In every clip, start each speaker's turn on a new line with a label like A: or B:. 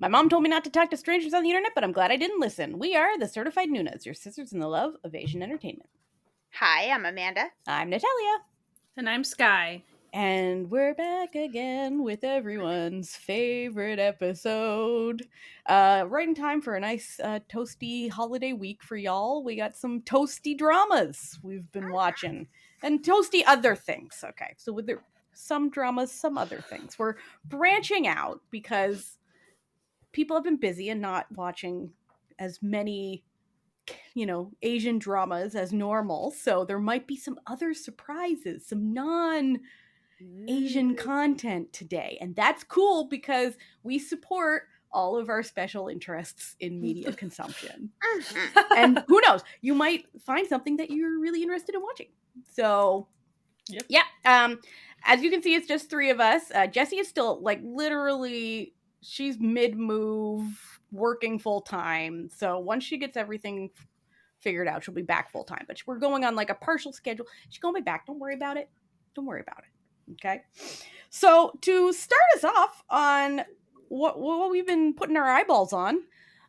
A: My mom told me not to talk to strangers on the internet, but I'm glad I didn't listen. We are the Certified Nunas, your sisters in the love of Asian entertainment.
B: Hi, I'm Amanda.
A: I'm Natalia.
C: And I'm Sky.
A: And we're back again with everyone's favorite episode. Uh, right in time for a nice uh, toasty holiday week for y'all. We got some toasty dramas we've been watching, and toasty other things. Okay, so with the, some dramas, some other things. We're branching out because people have been busy and not watching as many you know asian dramas as normal. So there might be some other surprises some non asian content today. And that's cool because we support all of our special interests in media consumption. And who knows? You might find something that you're really interested in watching. So
C: Yep.
A: yeah um as you can see it's just three of us. Uh, jesse is still like literally she's mid move, working full time. So once she gets everything figured out, she'll be back full time. But we're going on like a partial schedule. She's to be back. Don't worry about it. Don't worry about it. Okay. So to start us off on what what we've been putting our eyeballs on,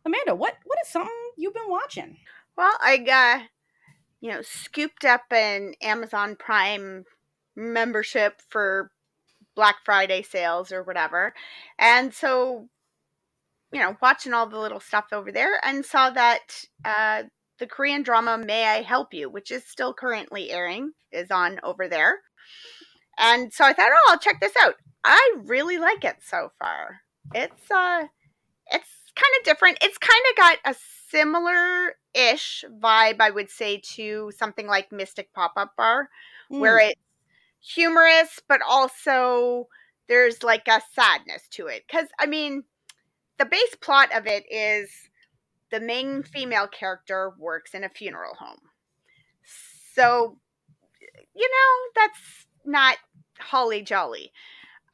A: Amanda, what what is something you've been watching?
B: Well, I got, you know, scooped up an Amazon Prime membership for Black Friday sales or whatever. And so, you know, watching all the little stuff over there and saw that uh, the Korean drama May I Help You, which is still currently airing, is on over there. And so I thought, oh, I'll check this out. I really like it so far. It's uh it's kind of different. It's kind of got a similar ish vibe, I would say, to something like Mystic Pop Up Bar, where
A: Mm.
B: it's humorous, but also there's like a sadness to it. Because, I mean, the base plot of it is the main female character works in a funeral home. So, you know, that's not holly jolly.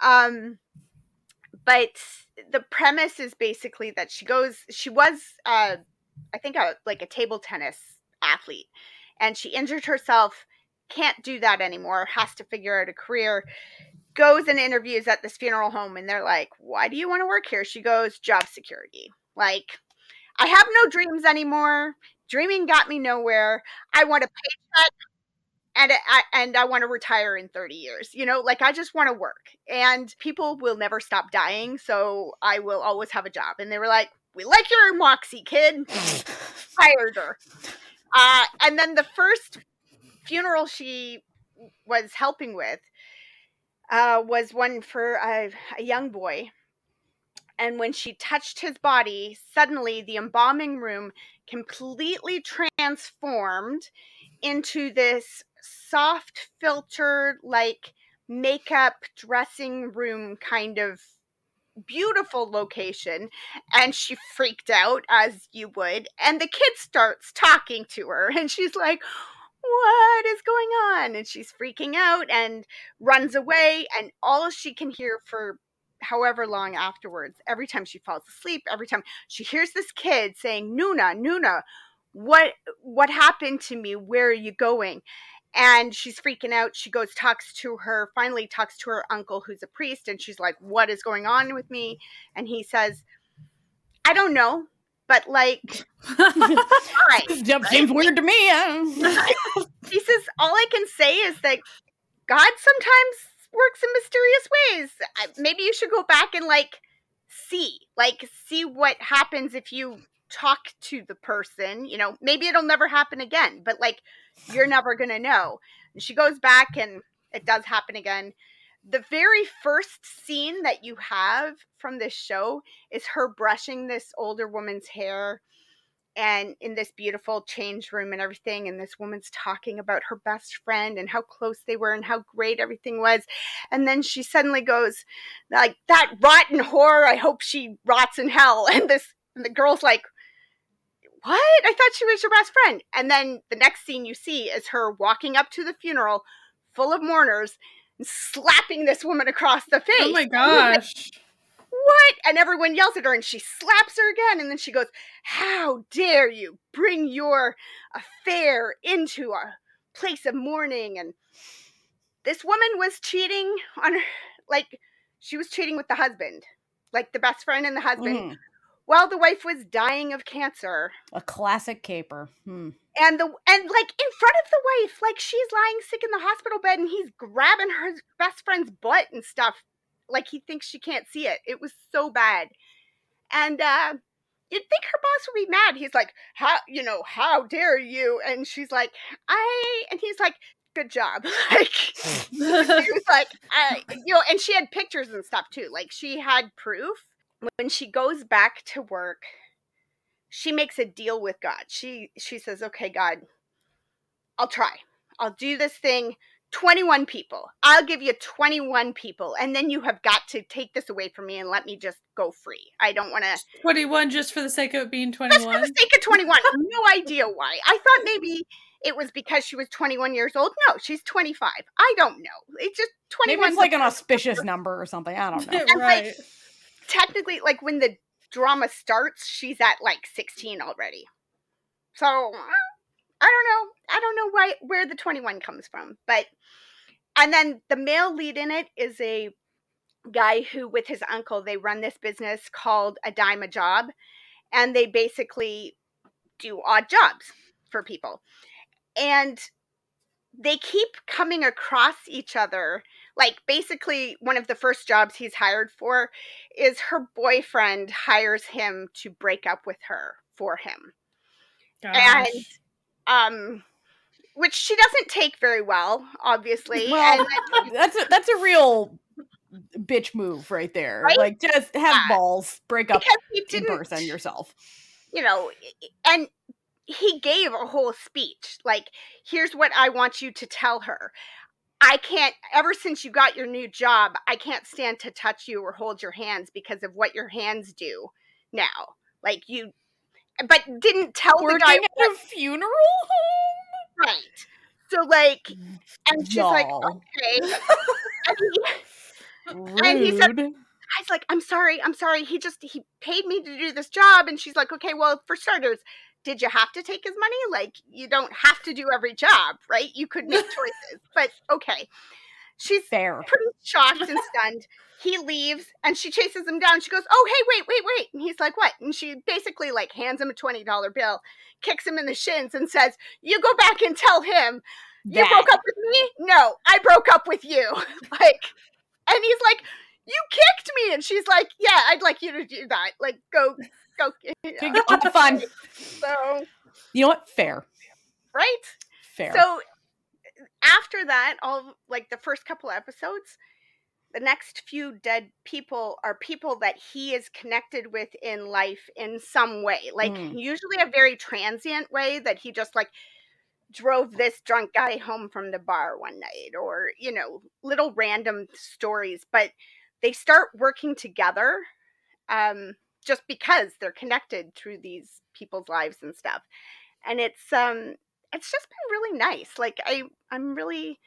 B: Um, but the premise is basically that she goes, she was, uh, I think, a, like a table tennis athlete, and she injured herself can't do that anymore, has to figure out a career, goes and interviews at this funeral home, and they're like, Why do you want to work here? She goes, Job security. Like, I have no dreams anymore. Dreaming got me nowhere. I want a paycheck. And I, and I want to retire in 30 years. You know, like I just want to work. And people will never stop dying, so I will always have a job. And they were like, "We like your moxie, kid." Hired her. Uh, and then the first funeral she was helping with uh, was one for a, a young boy. And when she touched his body, suddenly the embalming room completely transformed into this soft filtered, like makeup dressing room kind of beautiful location and she freaked out as you would and the kid starts talking to her and she's like what is going on? And she's freaking out and runs away and all she can hear for however long afterwards every time she falls asleep every time she hears this kid saying nuna nuna what what happened to me? Where are you going? And she's freaking out. She goes talks to her finally talks to her uncle who's a priest and she's like what is going on with me? And he says i don't know but like
A: Yep, seems weird to me. I
B: he says all i can say is that god sometimes works in mysterious ways. I, maybe you should go back and like see like see what happens if you talk to the person you know? Maybe it'll never happen again but like you're never gonna know. And she goes back and it does happen again the very first scene that you have from this show is her brushing this older woman's hair and in this beautiful change room and everything and this woman's talking about her best friend and how close they were and how great everything was. And then she suddenly goes like that rotten whore i hope she rots in hell. And this and the girl's like what? I thought she was your best friend. And then the next scene you see is her walking up to the funeral full of mourners and slapping this woman across the face
C: oh my gosh.
B: what? And everyone yells at her and she slaps her again. And then she goes, How dare you bring your affair into a place of mourning? And this woman was cheating on her, like, she was cheating with the husband. like the best friend and the husband,
A: Mhm.
B: While the wife was dying of cancer.
A: A classic caper. Hmm.
B: And the and like in front of the wife, like she's lying sick in the hospital bed and he's grabbing her best friend's butt and stuff. Like he thinks she can't see it. It was so bad. And uh you'd think her boss would be mad. He's like, How you know, how dare you? And she's like, I and he's like, Good job. like he was like, I, you know, and she had pictures and stuff too. Like she had proof. When she goes back to work, she makes a deal with God. She she says, "Okay, God, I'll try. I'll do this thing. 21 people. I'll give you 21 people, and then you have got to take this away from me and let me just go free. I don't want to
C: 21 just for the sake of it being
B: just for the sake of 21. no idea why. I thought maybe it was because she was 21 years old. No, she's 25. I don't know. It's just 21.
A: Maybe it's like an auspicious number or something. I don't know.
B: And, like,
C: right.
B: Technically like when the drama starts she's at like 16 already. So i don't know. I don't know why where the 21 comes from but and then the male lead in it is a guy who with his uncle they run this business called a dime a job and they basically do odd jobs for people. And they keep coming across each other like basically one of the first jobs he's hired for is her boyfriend hires him to break up with her for him
C: Gosh.
B: and um which she doesn't take very well obviously
A: Well,
B: and
A: that's a, that's a real bitch move right there.
B: Right?
A: Like just have
B: Yeah.
A: balls, break up
B: he
A: in person yourself.
B: you know and he gave a whole speech like here's what i want you to tell her i can't ever since you got your new job i can't stand to touch you or hold your hands because of what your hands do now like you but didn't tell the guy
A: Working at a funeral home.
B: right so like mm, and she's like
A: Y'all.
B: okay and he. And he said- guy's like, I'm sorry, I'm sorry. He just he paid me to do this job. And she's like, okay, well, for starters, did you have to take his money? Like, you don't have to do every job, right? You could make choices. But okay. She's
A: Fair.
B: pretty shocked and stunned. He leaves and she chases him down. She goes, Oh, hey, wait, wait, wait. And he's like, What? And she basically like hands him a $20 bill, kicks him in the shins, and says, You go back and tell him you
A: That-
B: broke up with me? No, I broke up with you. like, and he's like, You kicked me. And she's like, Yeah, I'd like you to do that. Like, go, go.
A: Good- good fun.
B: So,
A: You know what? Fair.
B: right?
A: Fair.
B: So, after that, all like the first couple episodes, the next few dead people are people that he is connected with in life in some way. Like,
A: Mm.
B: usually a very transient way that he just like drove this drunk guy home from the bar one night or you know little random stories but they start working together um just because they're connected through these people's lives and stuff. And it's um it's just been really nice like i i'm really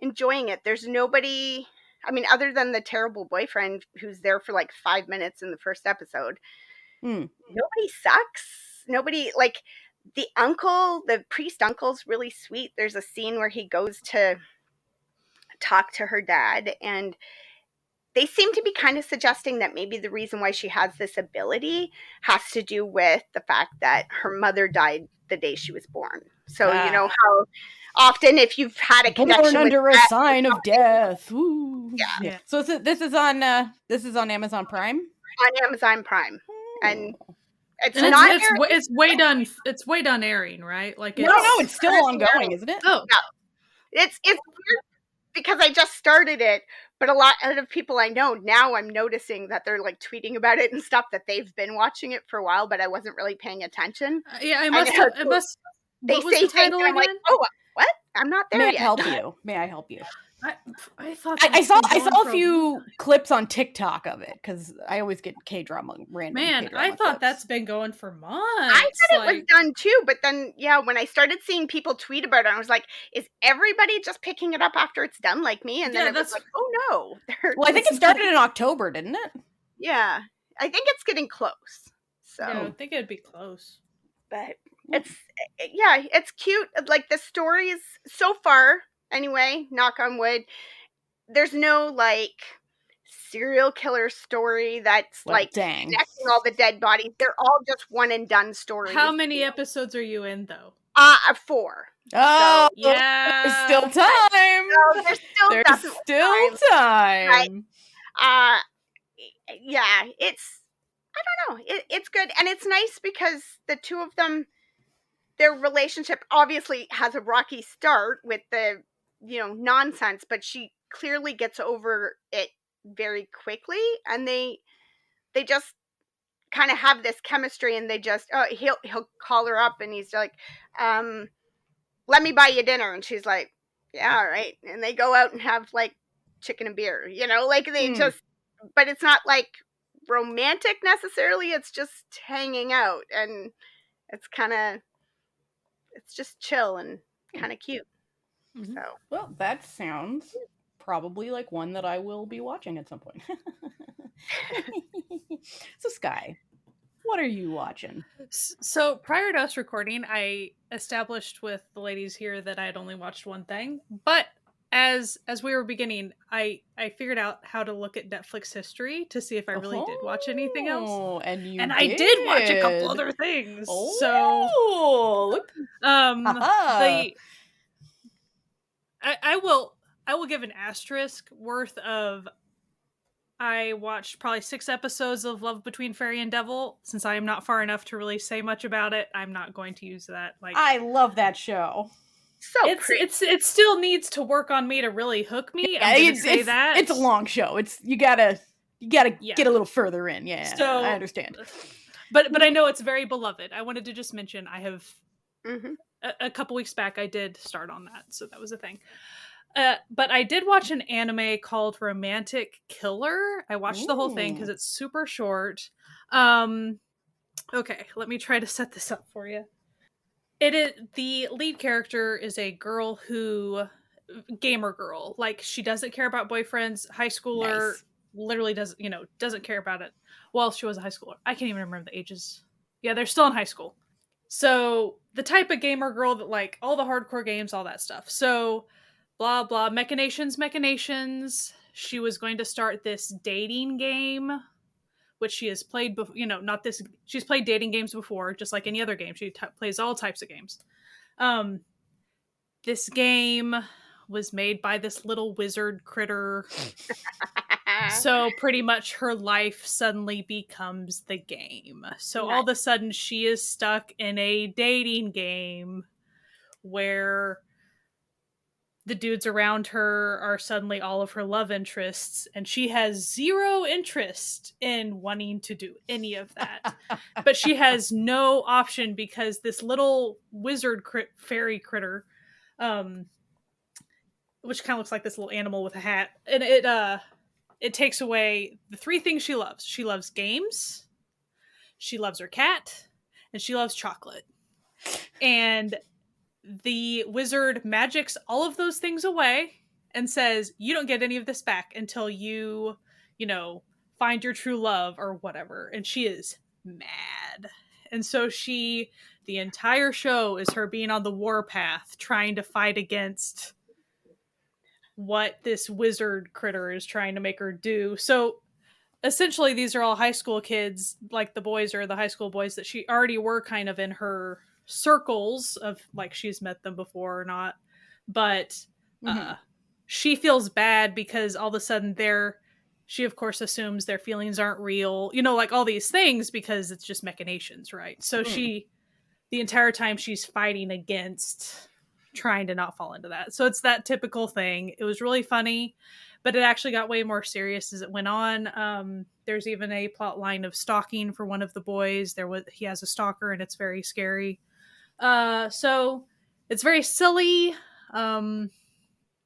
B: enjoying it. There's nobody i mean other than the terrible boyfriend who's there for like five minutes in the first episode
A: Hmm.
B: nobody sucks. Nobody like the uncle the priest uncle's really sweet. There's a scene where he goes to talk to her dad and they seem to be kind of suggesting that maybe the reason why she has this ability has to do with the fact that her mother died the day she was born so
A: Ah.
B: you know how often if you've had a
A: Born
B: connection with
A: under a
B: that,
A: sign of death. Ooh.
B: Yeah.
C: Yeah.
A: So this is on uh this is on Amazon Prime.
B: on amazon prime and it's
C: And
B: not
C: it's,
B: airing-
C: it's way done. It's way done airing, right? Like
A: No,
C: it's,
A: no, it's still
B: It's
A: ongoing, isn't it?
C: Oh,
B: It's it's because I just started it, but a lot of people I know now I'm noticing that they're like tweeting about it and stuff that they've been watching it for a while, but I wasn't really paying attention.
C: uh, yeah. I must.
B: know,
C: Have, it
B: too.
C: must.
B: They say
C: the
B: things
C: title
B: and I'm like, oh, what? I'm not there
A: May I
B: yet.
A: help you? May I help you?
C: I, I thought.
A: I, I saw I saw
C: for
A: a few clips on TikTok of it because I always get K drama random.
C: Man,
A: K-drama
C: I thought
A: clips.
C: that's been going for months.
B: I thought it was done too, but then yeah, when I started seeing people tweet about it, I was like, is everybody just picking it up after it's done like me? And then
C: Yeah,
B: it was
C: that's-
B: like, oh no.
A: Well, I think it started in October, didn't it?
B: yeah. I think it's getting close. So
C: Yeah, I would think it'd be close.
B: but it's eh, yeah it's cute like the stories so far anyway knock on wood there's no like serial killer story that's
A: Well,
B: like
A: dang.
B: connecting all the dead bodies. They're all just one and done stories.
C: How many episodes are you in though?
B: Uh, uh, four.
A: Oh,
C: Yeah.
A: there's still time.
B: So there's still
A: There's
B: definitely
A: still time.
B: uh yeah it's i don't know it, it's good and it's nice because the two of them their relationship obviously has a rocky start with the you know nonsense but she clearly gets over it very quickly and they they just kind of have this chemistry and they just oh he'll he'll call her up and he's like um let me buy you dinner and she's like yeah all right and they go out and have like chicken and beer you know like they
A: Hmm.
B: just but it's not like romantic necessarily it's just hanging out and it's kind of it's just chill and kind of cute
C: Mhm.
B: so
A: Well, that sounds probably like one that I will be watching at some point. so, Sky, what are you watching?
C: So prior to us recording, I established with the ladies here that I had only watched one thing. But as as we were beginning, I I figured out how to look at Netflix history to see if I really did watch anything else.
A: Oh, and you
C: And I did watch a couple other things.
A: Oh,
C: So
A: look,
C: um
A: haha.
C: the I, I will I will give an asterisk worth of I watched probably six episodes of Love Between Fairy and Devil. Since I am not far enough to really say much about it, I'm not going to use that. Like
A: I love that show.
B: so
C: it's
B: pretty.
C: it's it still needs to work on me to really hook me.
A: Yeah,
C: I'm
A: it's,
C: say
A: it's-
C: that
A: it's a long show. It's you gotta you gotta
C: Yeah.
A: get a little further in. Yeah,
C: So-
A: I understand.
C: but but I know it's very beloved. I wanted to just mention I have
B: Mhm.
C: A, a couple weeks back I did start on that, so that was a thing. Uh, but I did watch an anime called Romantic Killer. I watched the whole thing because it's super short. Um, okay, let me try to set this up for you. It is the lead character is a girl who gamer girl. Like she doesn't care about boyfriends. High schooler
A: Nice.
C: literally doesn't you know doesn't care about it. Well, she was a high schooler. I can't even remember the ages. Yeah, they're still in high school. So the type of gamer girl that like all the hardcore games, all that stuff. So blah blah machinations, machinations. She was going to start this dating game, which she has played before. You know, not this. She's played dating games before, just like any other game. She t- plays all types of games. Um, this game was made by this little wizard critter so pretty much her life suddenly becomes the game. So all of a sudden she is stuck in a dating game where the dudes around her are suddenly all of her love interests and she has zero interest in wanting to do any of that. but she has no option because this little wizard crit- fairy critter um which kind of looks like this little animal with a hat and it uh it takes away the three things she loves. She loves games, she loves her cat, and she loves chocolate. And the wizard magics all of those things away and says, You don't get any of this back until you, you know, find your true love or whatever. And she is mad. And so she, the entire show is her being on the warpath, trying to fight against what this wizard critter is trying to make her do. So essentially these are all high school kids, like the boys are the high school boys that she already were kind of in her circles of like she's met them before or not. But uh
A: Mhm.
C: she feels bad because all of a sudden they're she of course assumes their feelings aren't real. You know, like all these things because it's just machinations, right? So
A: Mm.
C: she the entire time she's fighting against trying to not fall into that. So it's that typical thing. It was really funny, but it actually got way more serious as it went on. Um, there's even a plot line of stalking for one of the boys. There was he has a stalker, and it's very scary. Uh, so it's very silly, um,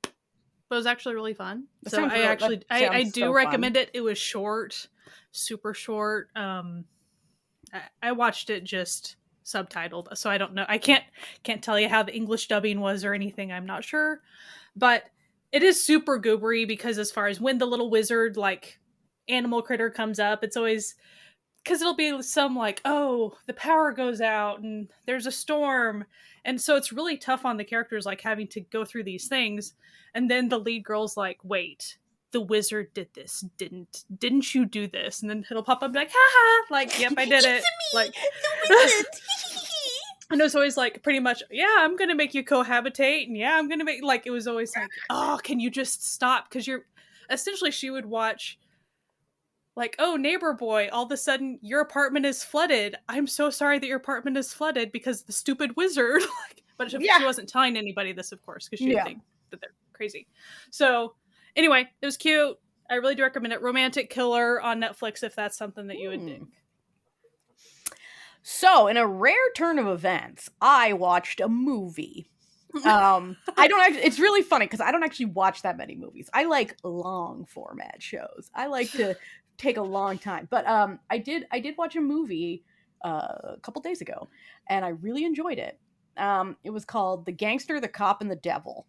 C: but it was actually really fun.
A: That
C: so I
A: real-
C: actually I, I do
A: so fun.
C: recommend it. It was short, super short. Um, I, I watched it just subtitled so i don't know. I can't can't tell you how the english dubbing was or anything i'm not sure. But it is super goobery because as far as when the little wizard like animal critter comes up it's always because it'll be some like oh the power goes out and there's a storm. And so it's really tough on the characters like having to go through these things. And then the lead girl's like wait the wizard did this, didn't didn't you do this? And then it'll pop up like, haha, like, yep, I did it. Like and it was always like pretty much, yeah, I'm gonna make you cohabitate, and yeah, I'm gonna make like it was always like, oh, can you just stop? Because you're essentially she would watch like, oh, neighbor boy, all of a sudden your apartment is flooded. I'm so sorry that your apartment is flooded because the stupid wizard. like, but she,
B: Yeah.
C: she wasn't telling anybody this, of course, because she
A: Yeah.
C: think that they're crazy. So, anyway, it was cute. I really do recommend it. Romantic Killer on Netflix if that's something that you would
A: Hmm.
C: dig.
A: So, in a rare turn of events, I watched a movie. Um, I don't actually, it's really funny because I don't actually watch that many movies. I like long format shows. I like to take a long time. But um, I did, I did watch a movie uh, a couple days ago and I really enjoyed it. Um, it was called The Gangster, the Cop, and the Devil.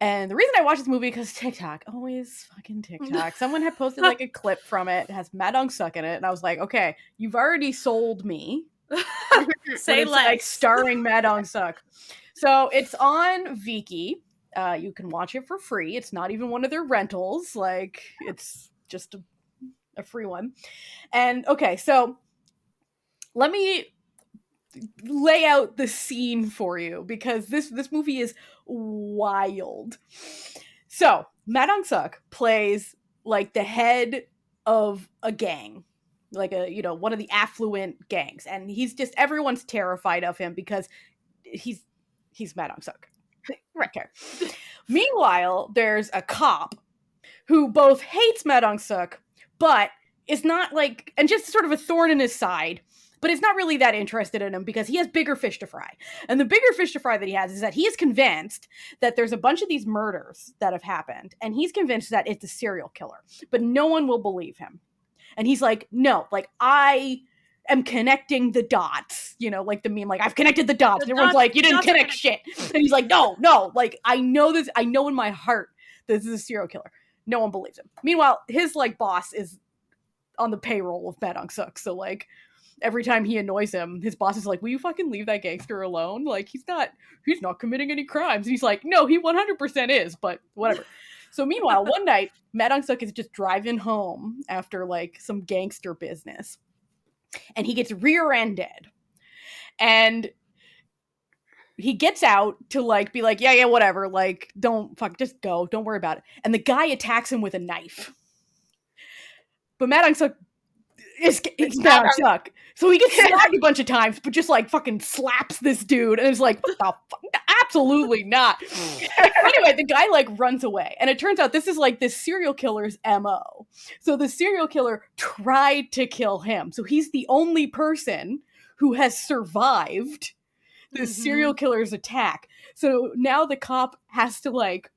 A: And the reason I watched this movie because TikTok, always fucking TikTok. Someone had posted like a clip from it, it has Ma Dong Seok in it, and I was like, okay, you've already sold me.
C: Say
A: it's, like starring Mad Suck. So it's on Viki. Uh, you can watch it for free. It's not even one of their rentals. Like it's just a, a free one. And okay, so let me lay out the scene for you because this this movie is wild. So Ma Dong Seok plays like the head of a gang, like a you know one of the affluent gangs, and he's just everyone's terrified of him because he's he's Ma Dong Seok.
B: Right.
A: Okay. Meanwhile, there's a cop who both hates Ma Dong Seok, but is not like and just sort of a thorn in his side but is not really that interested in him because he has bigger fish to fry. And the bigger fish to fry that he has is that he is convinced that there's a bunch of these murders that have happened, and he's convinced that it's a serial killer, but no one will believe him. And he's like, no, like I am connecting the dots, you know, like the meme, like I've connected the dots.
C: The
A: and everyone's
C: dots-
A: like, you didn't connect shit. And he's like, no, no, like I know this, I know in my heart this is a serial killer. No one believes him. Meanwhile, his like boss is on the payroll of Ma Dong Seok, so like every time he annoys him, his boss is like, "Will you fucking leave that gangster alone? Like he's not he's not committing any crimes." And he's like, "No, he 100% is, but whatever." so meanwhile, one night, Ma Dong Seok is just driving home after like some gangster business. And he gets rear-ended. And he gets out to like be like, "Yeah, yeah, whatever. Like don't fuck just go. Don't worry about it." And the guy attacks him with a knife. But Ma Dong Seok is it's Madong
B: Madong-
A: Suk. So he gets slapped a bunch of times, but just like fucking slaps this dude, and it's like, what the fuck? Absolutely not. anyway, the guy like runs away, and it turns out this is like this serial killer's mo. So the serial killer tried to kill him, so he's the only person who has survived the
C: Mhm.
A: serial killer's attack. So now the cop has to like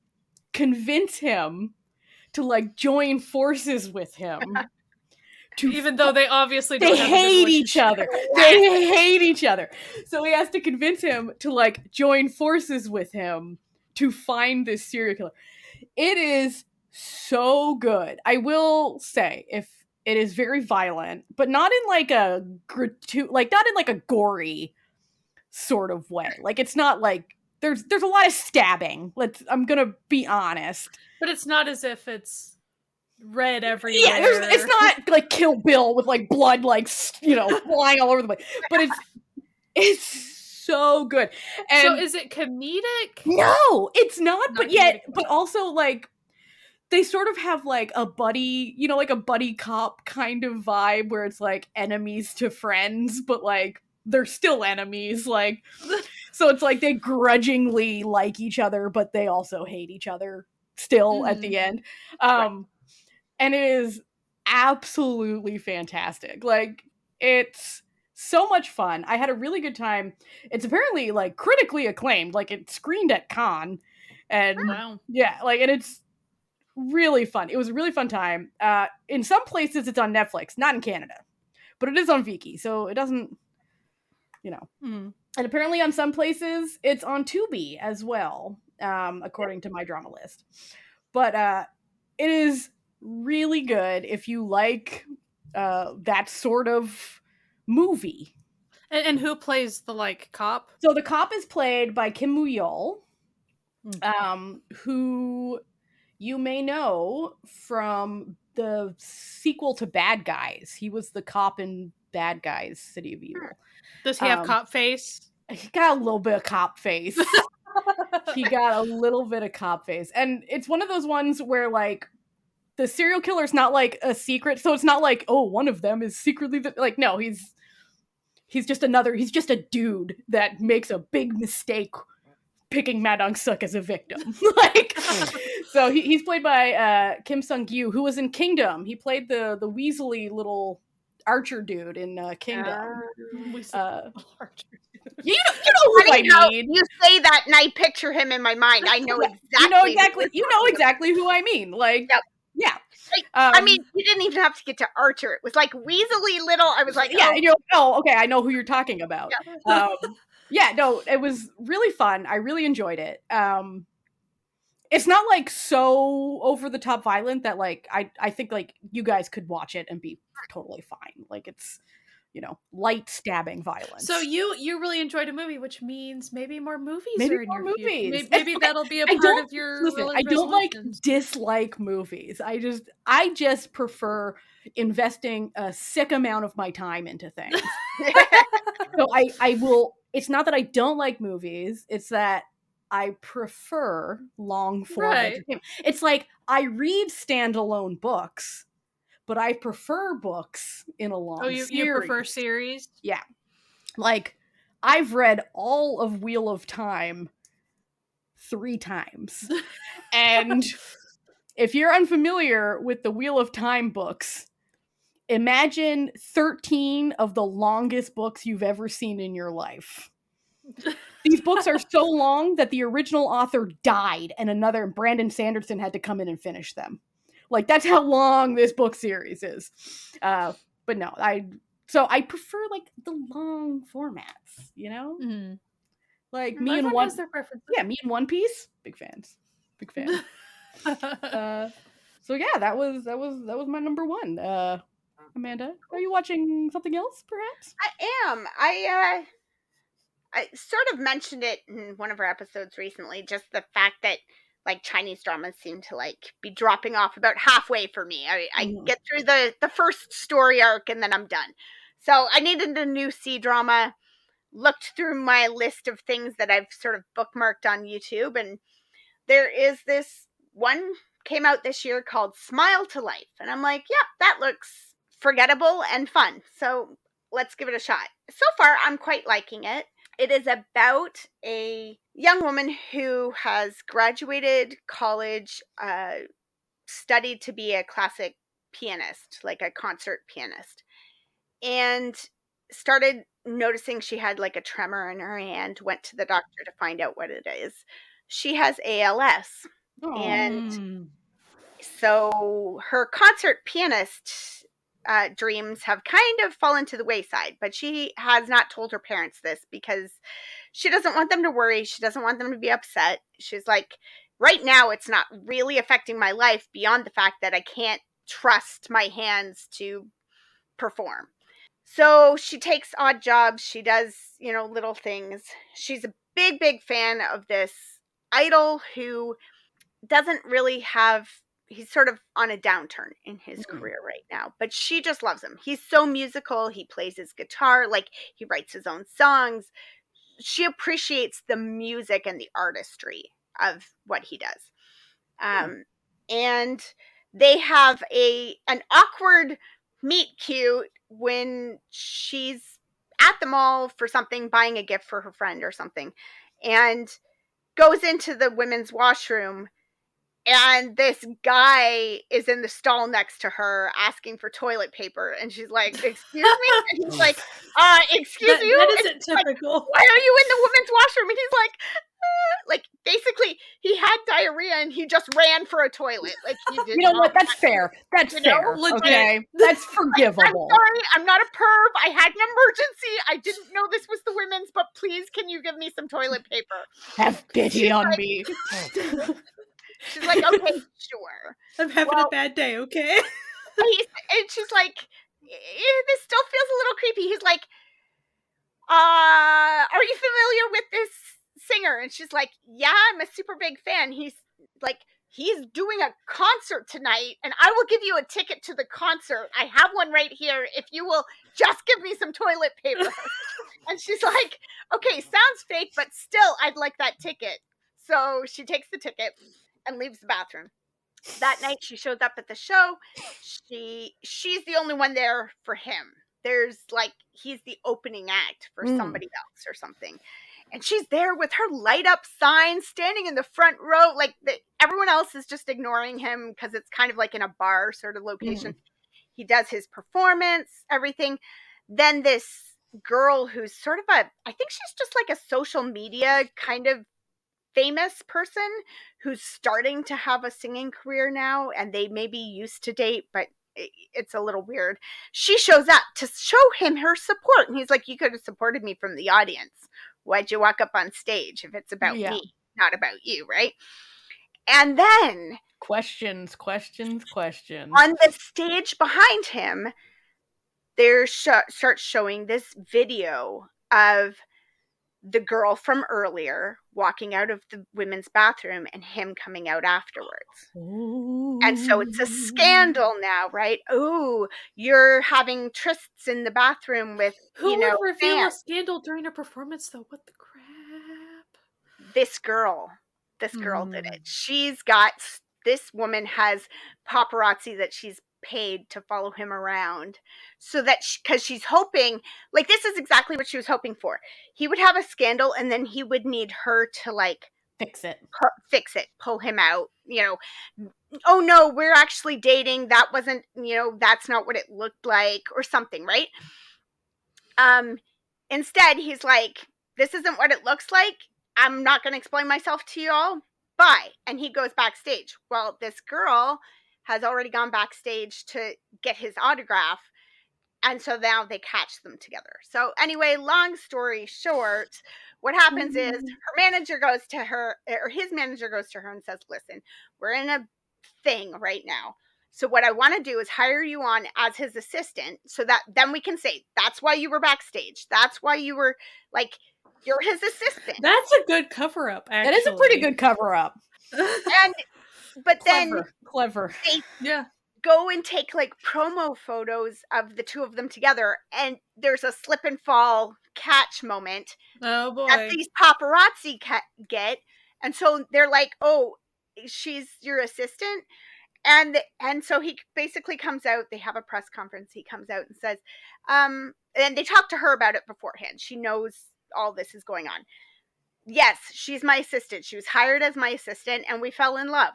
A: convince him to like join forces with him. To
C: Even though they obviously
A: they hate each other. They hate each other. So he has to convince him to like join forces with him to find this serial killer. It is so good. I will say if it is very violent, but not in like a gratu- like not in like a gory sort of way. Like it's not like there's there's a lot of stabbing. Let's I'm going to be honest.
C: But it's not as if it's red everywhere.
A: Yeah, there's, it's not like Kill Bill with like blood, like you know, flying all over the place. But it's it's so good. And
C: so is it comedic?
A: no, it's not.
C: Not
A: but yet, but also like they sort of have like a buddy, you know, like a buddy cop kind of vibe where it's like enemies to friends, but like they're still enemies. Like so, it's like they grudgingly like each other, but they also hate each other still at the end. Um, and it is absolutely fantastic. Like it's so much fun. I had a really good time. It's apparently like critically acclaimed. Like it screened at Cannes, and
C: Wow.
A: yeah, like and it's really fun. It was a really fun time. Uh, in some places, it's on Netflix, not in Canada, but it is on Viki, so it doesn't, you know.
C: Mm.
A: And apparently, on some places, it's on Tubi as well, um, according to my drama list. But uh, it is really good if you like uh, that sort of movie.
C: And, and who plays the like cop?
A: So the cop is played by Kim Moo Yeol,
C: Mm.
A: um, who you may know from the sequel to Bad Guys. He was the cop in Bad Guys: City of Evil.
C: Does he have
A: Um,
C: cop face?
A: He got a little bit of cop face. he got a little bit of cop face, and it's one of those ones where like the serial killer's not like a secret, so it's not like oh one of them is secretly the, like no he's he's just another he's just a dude that makes a big mistake picking Ma Dong Seok as a victim. like so he, he's played by uh, Kim Sung Gyu, who was in Kingdom. He played the the Weasley little archer dude in uh, Kingdom.
C: We s-
A: Uh,
C: Archer.
A: you know, you know who I
B: Funny how
A: mean.
B: you say that and I picture him in my mind. I know exactly.
A: You know
B: who
A: exactly.
B: you're
A: know exactly who I mean. Like,
B: Yep.
A: Yeah.
B: Like,
A: Um,
B: I mean, you didn't even have to get to Archer. It was like Weasley little. I was like,
A: yeah.
B: oh,
A: and you're like, oh, okay. I know who you're talking about. Um, yeah. No, it was really fun. I really enjoyed it. Um, it's not like so over the top violent that like I I think like you guys could watch it and be totally fine. Like it's you know light stabbing violence.
C: So you you really enjoyed a movie, which means maybe more movies
A: Maybe
C: are in
A: more
C: your
A: movies.
C: Maybe, maybe that'll be a
A: I
C: part of your
A: Listen, I don't like dislike movies. I just I just prefer investing a sick amount of my time into things. so I I will it's not that I don't like movies, it's that I prefer long form
C: Right.
A: It's like I read standalone books, but I prefer books in a oh, long
C: Oh, you, you prefer
A: series.
C: Yeah,
A: Like I've read all of Wheel of Time 3 times. and if you're unfamiliar with the Wheel of Time books, imagine 13 of the longest books you've ever seen in your life. These books are so long that the original author died and another Brandon Sanderson had to come in and finish them. Like that's how long this book series is. Uh but no, I so I prefer like the long formats, you know?
C: Mhm.
A: Like me
C: Everyone
A: and one
C: has their preferences.
A: Yeah, me and One Piece, big fans. Big fan. uh so yeah, that was that was that was my number 1. Uh Amanda, are you watching something else perhaps?
B: I am. I uh I sort of mentioned it in one of our episodes recently, just the fact that like Chinese dramas seem to like be dropping off about halfway for me. I, I
A: Mhm.
B: get through the the first story arc and then I'm done. So I needed a new C drama. Looked through my list of things that I've sort of bookmarked on YouTube, and there is this one came out this year called Smile to Life, and I'm like, yeah, that looks forgettable and fun. So let's give it a shot. So far, I'm quite liking it. It is about a young woman who has graduated college, uh, studied to be a classic pianist, like a concert pianist, and started noticing she had like a tremor in her hand, went to the doctor to find out what it is. She has ALS. And-. So her concert pianist uh, dreams have kind of fallen to the wayside, but she has not told her parents this because she doesn't want them to worry. She doesn't want them to be upset. She's like, right now, it's not really affecting my life beyond the fact that I can't trust my hands to perform. So she takes odd jobs. She does, you know, little things. She's a big, big fan of this idol who doesn't really have he's sort of on a downturn in his
A: Mhm.
B: career right now but she just loves him. He's so musical he plays his guitar like he writes his own songs. She appreciates the music and the artistry of what he does. Um and they have a an awkward meet cute when she's at the mall for something buying a gift for her friend or something and goes into the women's washroom and this guy is in the stall next to her asking for toilet paper and she's like excuse me and he's like uh excuse
C: That-
B: you
C: that isn't
B: she's like,
C: typical.
B: why are you in the women's washroom and he's like uh, like basically he had diarrhea and he just ran for a toilet like he did
A: You know what? That's fair. That's
B: You know,
A: fair.
C: legit.
A: Okay. That's forgivable I'm
B: sorry, I'm not a perv. I had an emergency. I didn't know this was the women's, but please, can you give me some toilet paper?
A: Have pity
B: She's
A: on
B: like-
A: me.
B: She's like, okay, sure.
C: I'm having
B: Well-
C: a bad day, okay?
B: And, he's, and she's like, "Eh, this still feels a little creepy. He's like, uh, are you familiar with this singer? And she's like, yeah, I'm a super big fan. He's like he's doing a concert tonight and I will give you a ticket to the concert. I have one right here if you will just give me some toilet paper. and she's like, okay, sounds fake, but still, I'd like that ticket. So she takes the ticket and leaves the bathroom. That night she shows up at the show. She she's the only one there for him. There's like he's the opening act for
A: Mm.
B: somebody else or something and she's there with her light up sign standing in the front row like the, everyone else is just ignoring him because it's kind of like in a bar sort of location he does his performance everything then this girl who's sort of a i think she's just like a social media kind of famous person who's starting to have a singing career now and they maybe used to date but it's a little weird she shows up to show him her support and he's like you could have supported me from the audience why'd you walk up on stage if it's about
A: Yeah.
B: me not about you right and then
A: Questions, questions, questions.
B: on the stage behind him there sh- starts showing this video of the girl from earlier walking out of the women's bathroom and him coming out afterwards and so it's a scandal now right oh you're having trysts in the bathroom with
C: Who
B: you know
C: would reveal a scandal during a performance though? What the crap?
B: this girl this girl did
A: Mm.
B: it she's got this woman has paparazzi that she's paid to follow him around so that because she's hoping like this is exactly what she was hoping for. He would have a scandal and then he would need her to like
A: Fix it.
B: fix it pull him out you know. Oh no we're actually dating. That wasn't you know that's not what it looked like or something right? Um instead he's like this isn't what it looks like. I'm not going to explain myself to you all bye. And he goes backstage. Well this girl has already gone backstage to get his autograph and so now they catch them together. So anyway long story short what happens is mm-hmm. her manager goes to her or his manager goes to her and says listen we're in a thing right now. So what i want to do is hire you on as his assistant so that then we can say that's why you were backstage. That's why you were like you're his assistant
C: That's a good cover up. Actually,
A: That is a pretty good cover up.
B: and but then
A: Clever. Clever.
C: yeah.
B: go and take like promo photos of the two of them together and there's a slip and fall catch moment
C: Oh boy.
B: that these paparazzi ca- get and so they're like oh she's your assistant and and so he basically comes out they have a press conference he comes out and says um and they talk to her about it beforehand she knows all this is going on yes she's my assistant she was hired as my assistant and we fell in love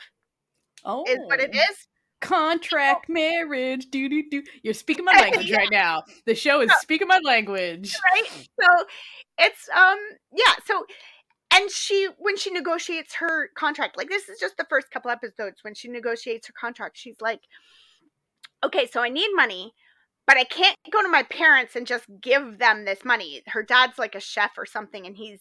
A: Oh.
B: is what it is
A: Contract marriage. Do do do. You're speaking my language
B: Yeah.
A: right now. The show is speaking my language.
B: right so it's um yeah so and she when she negotiates her contract like this is just the first couple episodes when she negotiates her contract she's like okay so i need money but i can't go to my parents and just give them this money her dad's like a chef or something and he's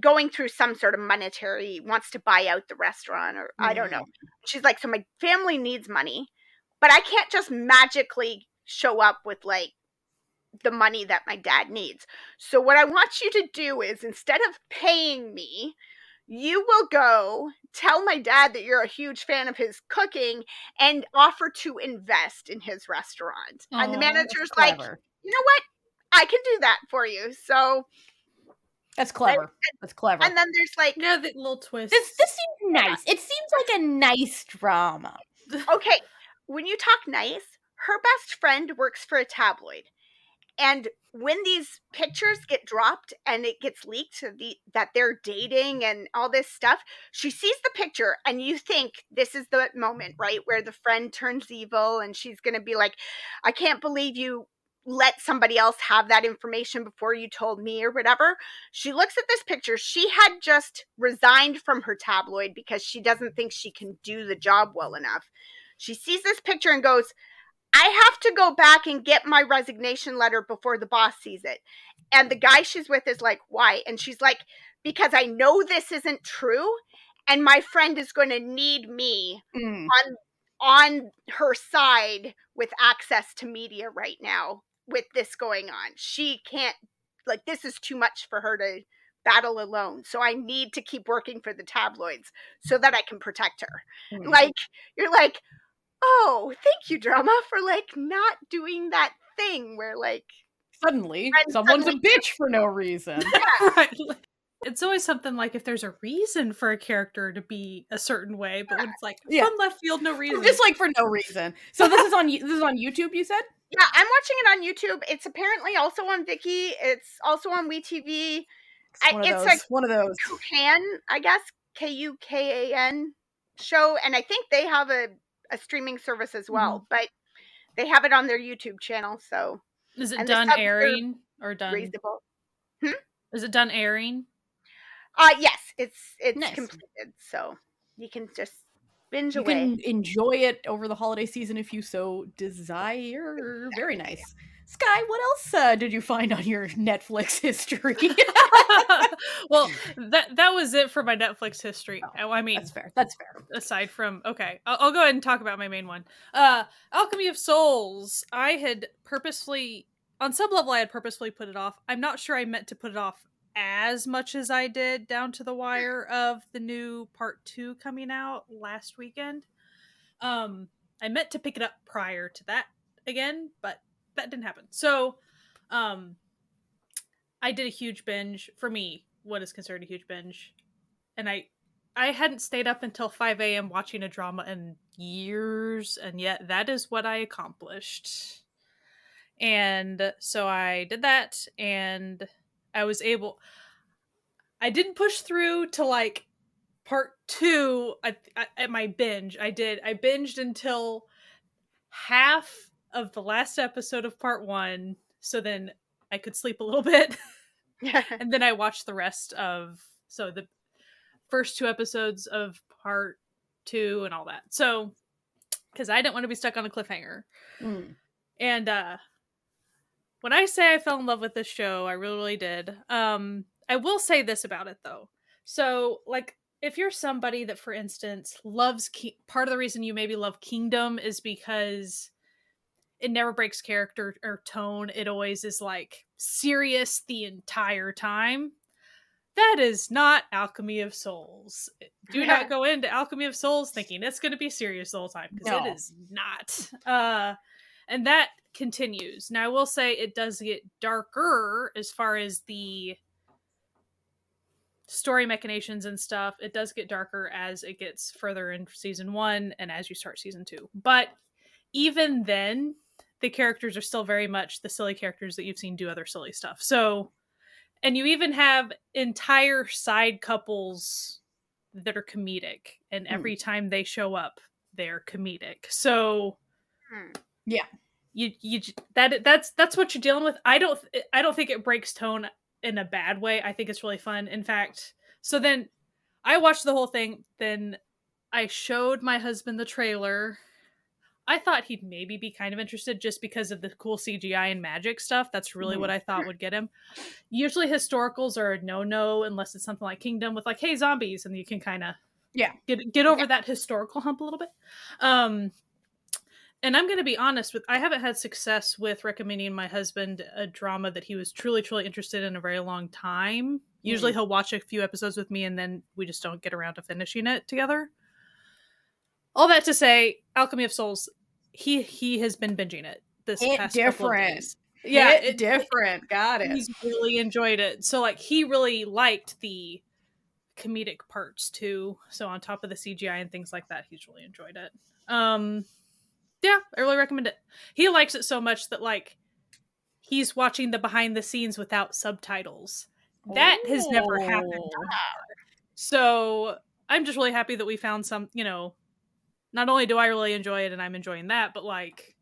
B: going through some sort of monetary wants to buy out the restaurant or i don't know. She's like so my family needs money but i can't just magically show up with like the money that my dad needs. So what i want you to do is instead of paying me you will go tell my dad that you're a huge fan of his cooking and offer to invest in his restaurant. And the manager's like you know what? I can do that for you. So
A: That's clever. That's clever.
B: and then there's like
C: Yeah, the little twist.
A: this this seems nice. It seems like a nice drama.
B: okay, when you talk nice, her best friend works for a tabloid. And when these pictures get dropped and it gets leaked the, that they're dating and all this stuff, she sees the picture and you think this is the moment, right, where the friend turns evil and she's going to be like, I can't believe you let somebody else have that information before you told me or whatever. She looks at this picture. She had just resigned from her tabloid because she doesn't think she can do the job well enough. She sees this picture and goes, I have to go back and get my resignation letter before the boss sees it. And the guy she's with is like, Why? And she's like, Because I know this isn't true. And my friend is going to need me
A: Mm.
B: on on her side with access to media right now with this going on. She can't like this is too much for her to battle alone. So I need to keep working for the tabloids so that I can protect her.
A: Mm.
B: Like you're like, "Oh, thank you drama for like not doing that thing where like
A: suddenly someone's
B: suddenly-
A: a bitch for no reason.
C: right. It's always something like if there's a reason for a character to be a certain way, but when it's like
A: Yeah.
C: from left field, no reason.
A: Just like for no reason. So this is on this is on YouTube. You said
B: Yeah, I'm watching it on YouTube. It's apparently also on Viki. It's also on WeTV. I-
A: one of
B: it's
A: those.
B: like-
A: one of those.
B: Kukan, I guess K U K A N show, and I think they have a a streaming service as well.
A: Mm-hmm.
B: But they have it on their YouTube channel, so
C: is it
B: and
C: done airing or done?
B: reasonable.
C: Is it done airing?
B: Uh yes, it's it's
A: Nice.
B: completed, so you can just binge
A: You
B: away.
A: can enjoy it over the holiday season if you so desire. Very nice. Sky, what else uh, did you find on your Netflix history?
C: well, that that was it for my Netflix history.
A: Oh,
C: I mean,
A: That's fair. That's fair.
C: aside from okay I'll, I'll go ahead and talk about my main one uh alchemy of souls i had purposefully on some level i had purposefully put it off i'm not sure i meant to put it off as much as i did down to the wire of the new part two coming out last weekend um i meant to pick it up prior to that again but that didn't happen so um i did a huge binge for me what is considered a huge binge and i I hadn't stayed up until 5 a.m. watching a drama in years, and yet that is what I accomplished. And so I did that, and I was able. I didn't push through to like part two at, at, my binge. I did. I binged until half of the last episode of part one, so then I could sleep a little bit. and then I watched the rest of so the first two episodes of part two and all that. So because I didn't want to be stuck on a cliffhanger.
A: Mm.
C: And uh when I say I fell in love with this show, I really, really did. Um I will say this about it though. So like if you're somebody that for instance loves Ki- part of the reason you maybe love Kingdom is because it never breaks character or tone. It always is like serious the entire time. That is not Alchemy of Souls. Do not go into Alchemy of Souls thinking it's going to be serious the whole time because
A: No.
C: it is not. Uh, and that continues. Now, I will say it does get darker as far as the story machinations and stuff. It does get darker as it gets further in season one and as you start season two. But even then, the characters are still very much the silly characters that you've seen do other silly stuff. So, and you even have entire side couples that are comedic, and
A: Hmm.
C: every time they show up, they're comedic. So,
B: Hmm.
A: Yeah.
C: you you that that's that's what you're dealing with. I don't I don't think it breaks tone in a bad way. I think it's really fun. In fact, so then I watched the whole thing. Then I showed my husband the trailer. I thought he'd maybe be kind of interested just because of the cool CGI and magic stuff. That's really
A: Mhm.
C: what I thought would get him. Usually historicals are a no-no unless it's something like Kingdom with like, hey, zombies, and you can kind of
A: Yeah.
C: get get over that historical hump a little bit. Um and I'm going to be honest with I haven't had success with recommending my husband a drama that he was truly truly interested in a very long time. Usually he'll watch a few episodes with me and then we just don't get around to finishing it together. All that to say, Alchemy of Souls, he he has been binging it this
A: Hit
C: past couple of
A: different.
C: days. Yeah,
A: Hit
C: it-
A: different. Got it.
C: he's really enjoyed it. So like he really liked the comedic parts too. So on top of the CGI and things like that, he's really enjoyed it. Um yeah, I really recommend it. He likes it so much that like he's watching the behind the scenes without subtitles. That has never happened.
A: Oh.
C: So I'm just really happy that we found some, you know, not only do I really enjoy it and I'm enjoying that, but like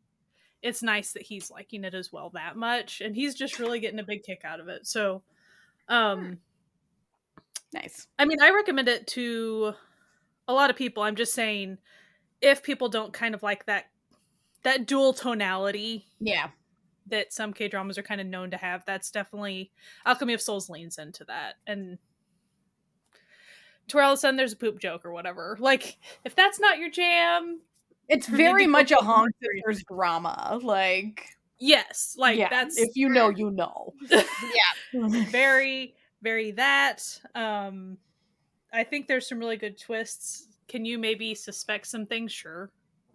C: it's nice that he's liking it as well that much and he's just really getting a big kick out of it. So um
A: Nice.
C: I mean, I recommend it to a lot of people. I'm just saying if people don't kind of like that that dual tonality
A: Yeah.
C: that some K dramas are kind of known to have, that's definitely Alchemy of Souls leans into that. And to where all of a sudden there's a poop joke or whatever. Like, if that's not your jam,
A: It's very much a Hong Sisters drama. Like,
C: yes, like
A: yeah,
C: that's
A: if you know, you know.
B: Yeah.
C: very very that. Um, I think there's some really good twists. Can you maybe suspect some things? Sure,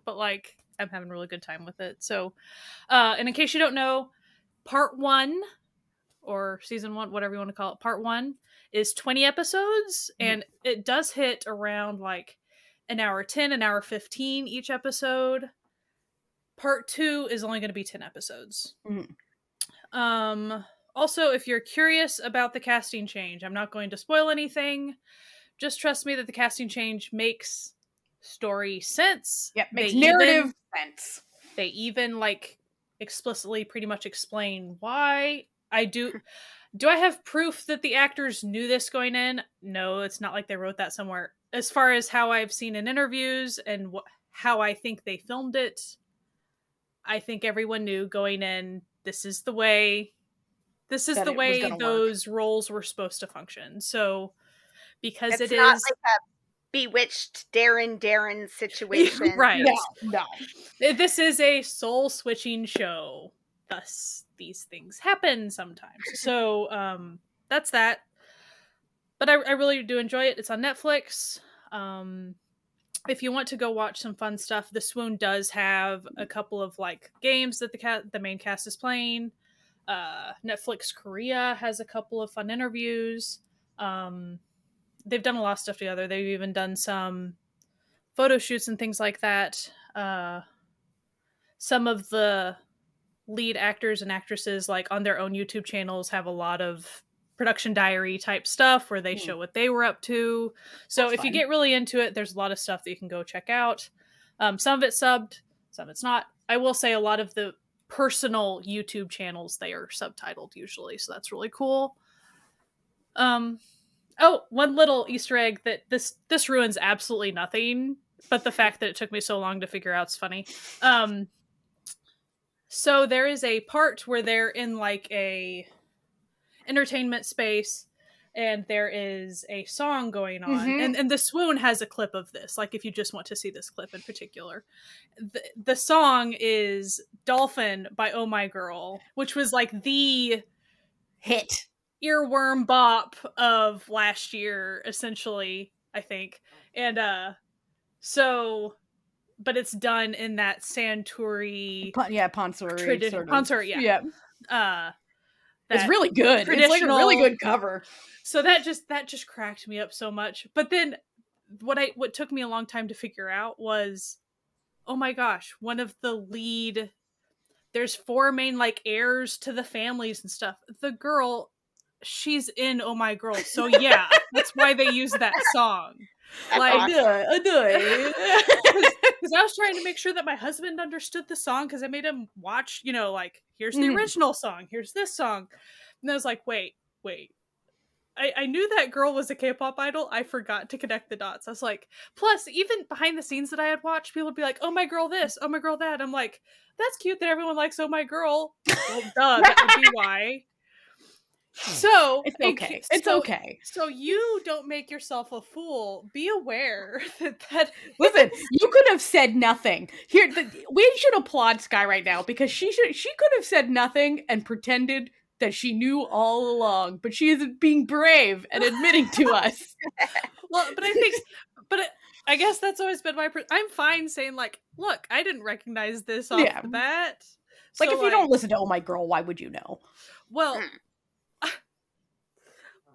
C: but like I'm having a really good time with it. So, uh, and in case you don't know, part one or season one, whatever you want to call it, part one is 20 episodes,
A: Mhm.
C: and it does hit around like an hour 10, an hour 15 each episode. Part two is only going to be 10 episodes.
A: Mhm.
C: Um, also, if you're curious about the casting change, I'm not going to spoil anything. Just trust me that the casting change makes story sense.
A: Yep, makes
C: They
A: narrative
C: even-
A: sense.
C: they even like explicitly pretty much explain why i do hmm. do i have proof that the actors knew this going in no it's not like they wrote that somewhere as far as how i've seen in interviews and wh- how i think they filmed it i think everyone knew going in this is the way this is
A: That
C: the way
A: gonna work.
C: those roles were supposed to function so because
B: It's
C: it
B: not
C: is
B: like bewitched Darren Darren situation.
C: right.
A: No, no.
C: This is a soul switching show. Thus these things happen sometimes. So um that's that. But I, I really do enjoy it. It's on netflix. Um if you want to go watch some fun stuff the swoon does have a couple of like games that the cat the main cast is playing. Uh netflix korea has a couple of fun interviews. Um they've done a lot of stuff together. They've even done some photo shoots and things like that. Uh some of the lead actors and actresses like on their own youtube channels have a lot of production diary type stuff where they
A: Hmm.
C: show what they were up to. So
A: That's
C: if you get really into it there's a lot of stuff that you can go check out. Um, some of it's subbed some of it's not. I will say a lot of the personal youtube channels they are subtitled usually so that's really cool. Um oh one little easter egg that this this ruins absolutely nothing but the fact that it took me so long to figure out is funny um so there is a part where they're in like a entertainment space and there is a song going on
A: Mhm.
C: and and the swoon has a clip of this like if you just want to see this clip in particular the, the song is dolphin by oh my girl which was like the
A: Hit.
C: Earworm bop of last year essentially i think and uh so but it's done in that Santuri
A: Pon- yeah, pansori.
C: tradi-
A: sort of.
C: pansori, yeah.
A: Yeah.
C: uh
A: It's really good. It's like a
C: traditional-
A: really good cover.
C: so that just that just cracked me up so much but then what i what took me a long time to figure out was oh my gosh one of the lead there's four main like heirs to the families and stuff the girl she's in oh my girl so yeah that's why they use that song
B: That's
C: Like-
B: awesome.
A: I do.
C: because i was trying to make sure that my husband understood the song because i made him watch you know like here's the
A: Mhm.
C: original song here's this song and i was like wait wait I, I knew that girl was a K-pop idol. I forgot to connect the dots. I was like, plus, even behind the scenes that I had watched, people would be like, "Oh my girl, this. Oh my girl, that." I'm like, that's cute that everyone likes "Oh my girl." Well, duh, that would be why. So
A: It's okay.
C: ca-
A: It's
C: so-
A: okay.
C: So you don't make yourself a fool. Be aware that that
A: Listen, you could have said nothing. Here, the, we should applaud Sky right now because she should. She could have said nothing and pretended that she knew all along, but she is being brave and admitting to us.
C: well, but I think, but it, I guess that's always been my. Per- I'm fine saying like, look, I didn't recognize this off
A: Yeah.
C: the bat.
A: Like,
C: So,
A: if you don't listen to "Oh My Girl," why would you know?
C: well,
B: Mm.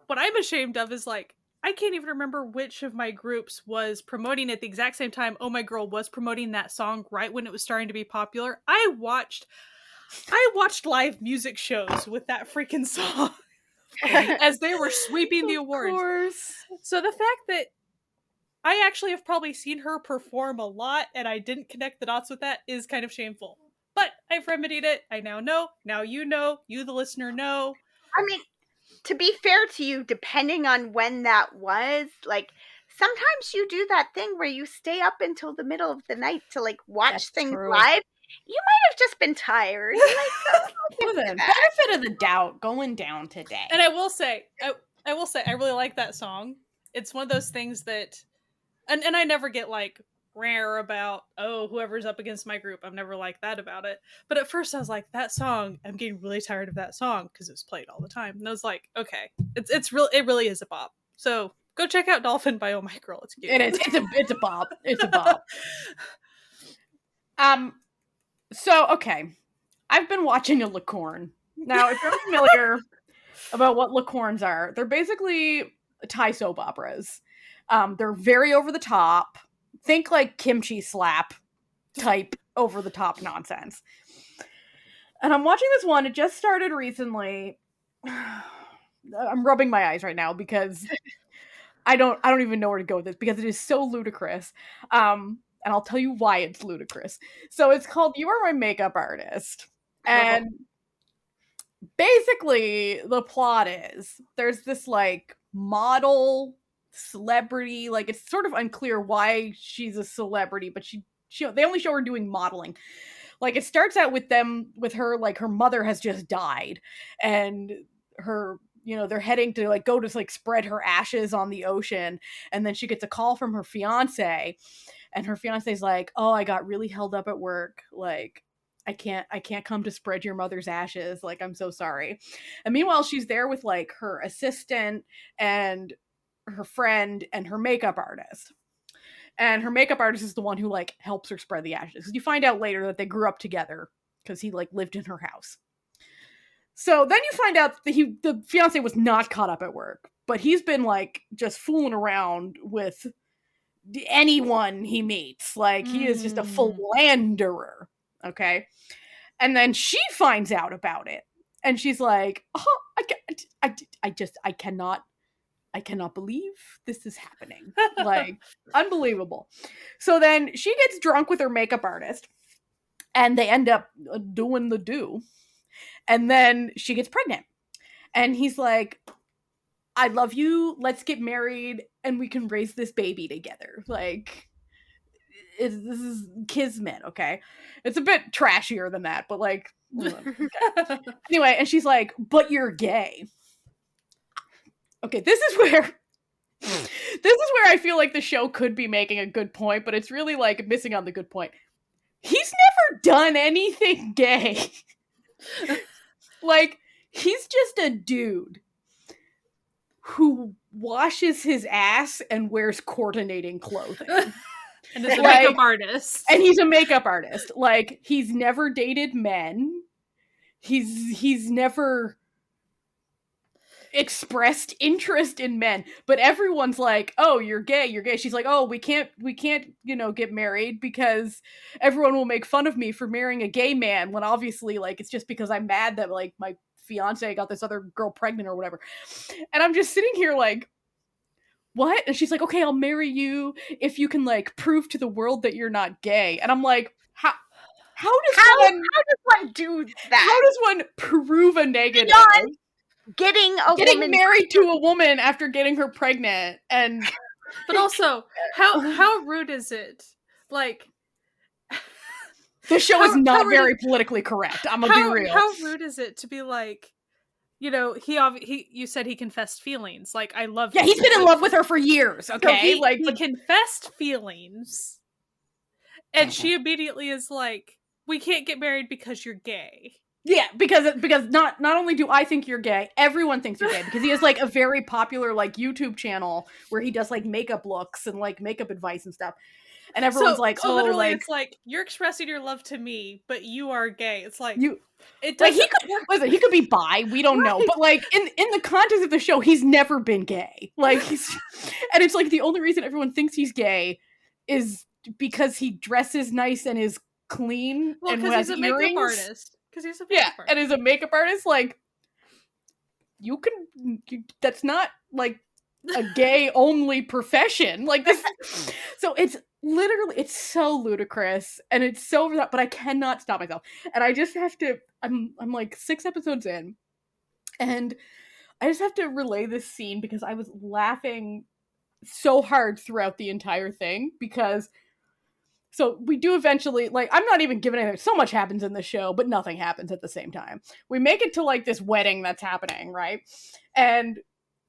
C: What I'm ashamed of is like. I can't even remember which of my groups was promoting at the exact same time. Oh My Girl was promoting that song right when it was starting to be popular. I watched I watched live music shows with that freaking song as they were sweeping the awards.
A: Course.
C: So the fact that I actually have probably seen her perform a lot and I didn't connect the dots with that is kind of shameful. But I've remedied it. I now know. Now you know. You, the listener, know.
B: I mean, to be fair to you, depending on when that was, like sometimes you do that thing where you stay up until the middle of the night to like watch
A: That's
B: things
A: true.
B: live. You might have just been tired. Like, oh, I'll give
A: Listen,
B: you that.
A: benefit of the doubt going down today.
C: And I will say, I, I will say, I really like that song. It's one of those things that, and, and I never get like rare about oh whoever's up against my group i'm never like that about it but at first i was like that song i'm getting really tired of that song because it's played all the time and i was like okay it's it's real it really is a bop so go check out dolphin by oh my girl it's cute
A: It is. It's a it's a bob. It's a bob. um so okay. I've been watching a lakorn. Now, if you're familiar about what lakorns are, they're basically Thai soap operas. Um, they're very over the top. Think like kimchi slap type over the top nonsense. And I'm watching this one. It just started recently. I'm rubbing my eyes right now because I don't I don't even know where to go with this because it is so ludicrous. Um, and I'll tell you why it's ludicrous. So it's called You Are My Makeup Artist. And basically the plot is there's this like model celebrity, like it's sort of unclear why she's a celebrity, but she she they only show her doing modeling. Like it starts out with them with her like her mother has just died and her you know they're heading to like go to like spread her ashes on the ocean and then she gets a call from her fiance and her fiance's like oh i got really held up at work. Like i can't i can't come to spread your mother's ashes. Like i'm so sorry. And meanwhile she's there with like her assistant and her friend and her makeup artist and her makeup artist is the one who like helps her spread the ashes you find out later that they grew up together because he like lived in her house so then you find out that he the fiance was not caught up at work, but he's been like just fooling around with anyone he meets. Like he is just a
C: Mm.
A: philanderer. Okay. And then she finds out about it. And she's like, oh, I, ca- I, I just, I cannot, I cannot believe this is happening. Like, unbelievable. So then she gets drunk with her makeup artist and they end up uh, doing the do and then she gets pregnant. And he's like i love you. Let's get married and we can raise this baby together. Like it's, this is kismet okay? It's a bit trashier than that but like anyway and she's like but you're gay okay this is where hmm. this is where i feel like the show could be making a good point but it's really like missing on the good point. He's never done anything gay. Like he's just a dude who washes his ass and wears coordinating clothing.
C: And is a
A: Like-
C: makeup artist.
A: and he's a makeup artist. Like he's never dated men. He's he's never expressed interest in men but everyone's like oh you're gay you're gay. She's like oh we can't we can't you know get married because everyone will make fun of me for marrying a gay man when obviously like it's just because i'm mad that like my fiance got this other girl pregnant or whatever. And i'm just sitting here like what? And she's like okay i'll marry you if you can like prove to the world that you're not gay. And i'm like how how does
B: How, how does one do that?
A: how does one prove a negative?
B: Beyond Getting a
A: getting
B: woman
A: married to a woman after getting her pregnant and
C: but also how uh-huh. how rude is it? Like
A: the show is not
C: how
A: very politically correct i'm gonna
C: how,
A: be real.
C: how rude is it to be like you know he obvi- he you said he confessed feelings like i love
A: yeah
C: you,
A: he's been in love with her for years
C: so
A: okay?
C: He,
A: like
C: he confessed feelings and uh-huh. she immediately is like we can't get married because you're gay
A: Yeah, because because not not only do I think you're gay, everyone thinks you're gay because he has like a very popular like YouTube channel where he does like makeup looks and like makeup advice and stuff. And everyone's
C: so,
A: like,
C: so
A: "Oh,
C: literally
A: like
C: it's like you're expressing your love to me but you are gay it's like
A: you
C: it
A: like he could listen, he could be bi, we don't know. But like in in the context of the show, he's never been gay. Like he's and it's like the only reason everyone thinks he's gay is because he dresses nice and is clean
C: well
A: and
C: because
A: has
C: he's a makeup
A: earrings.
C: artist because he's a
A: Yeah,
C: makeup
A: and
C: artist.
A: as a makeup artist, like you can, you, that's not like a gay only profession. Like this, so it's literally it's so ludicrous and it's so over the top, but I cannot stop myself, and I just have to. I'm I'm like six episodes in, and I just have to relay this scene because I was laughing so hard throughout the entire thing because so we do eventually like i'm not even giving anything so much happens in the show but nothing happens at the same time we make it to like this wedding that's happening right and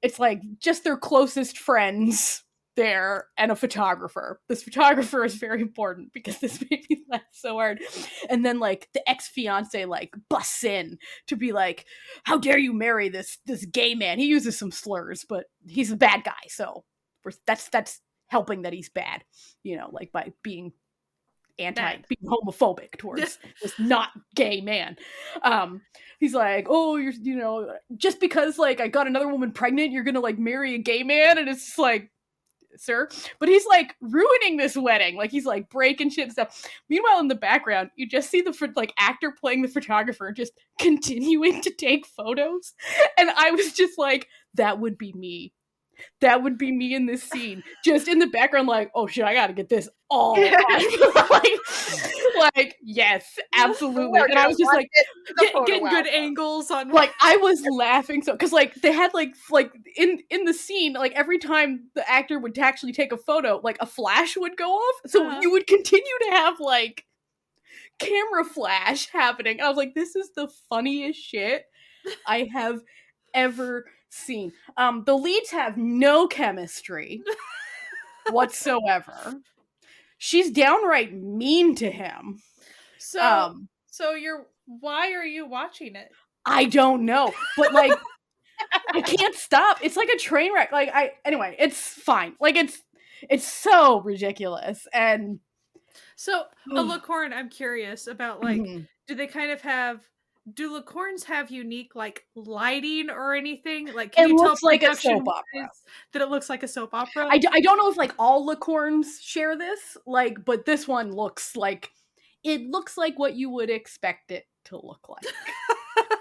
A: it's like just their closest friends there and a photographer. This photographer is very important because this made me laugh so hard. And then like the ex fiance like busts in to be like, "How dare you marry this this gay man?" He uses some slurs, but he's a bad guy, so that's that's helping that he's bad, you know, like by being anti being homophobic towards this not gay man. Um he's like, "Oh, you're you know, just because like I got another woman pregnant, you're to like marry a gay man?" And it's just like sir but he's like ruining this wedding like he's like breaking shit and stuff meanwhile in the background you just see the like actor playing the photographer just continuing to take photos and i was just like that would be me that would be me in this scene just in the background like oh shit i gotta get this all on. like, like yes absolutely and i was just like
C: Get, getting good angles on
A: like I was laughing so because like they had like like in in the scene like every time the actor would actually take a photo like a flash would go off so
C: Uh-huh.
A: you would continue to have like camera flash happening And I was like this is the funniest shit I have ever seen um the leads have no chemistry whatsoever she's downright mean to him
C: so
A: um
C: so you're why are you watching it?
A: I don't know, but like I can't stop. It's like a train wreck. Like I anyway, it's fine. Like it's it's so ridiculous and
C: So a Lakorn, I'm curious about like
A: Mhm.
C: do they kind of have do Lakorns have unique like lighting or anything? Like can
A: It
C: you
A: looks
C: tell
A: like a soap opera.
C: that it looks like a soap opera?
A: I, d- I don't know if like all lakorns share this, like, but this one looks like it looks like what you would expect it to look like.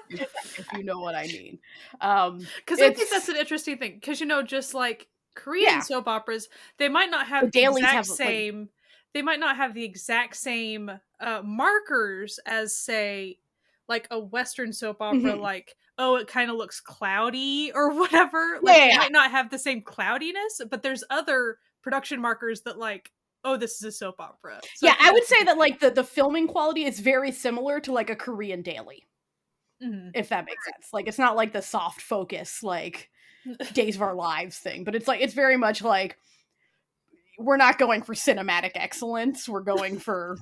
A: if, you know what I mean. Um
C: Because I think that's an interesting thing. Because you know, just like Korean
A: Yeah.
C: soap operas, they might not have
A: The
C: the, exact
A: have, like-
C: same. they might not have the exact same uh, markers as, say, like a Western soap opera.
A: Mhm.
C: Like, oh, it kind of looks cloudy or whatever. Like,
A: yeah,
C: it might not have the same cloudiness, but there's other production markers that, like, oh, this is a soap opera. So
A: yeah, I would say that like the the filming quality is very similar to like a Korean daily.
C: Mhm.
A: if that makes sense. Like it's not like the soft focus like Days of Our Lives thing, but it's like it's very much like we're not going for cinematic excellence. We're going for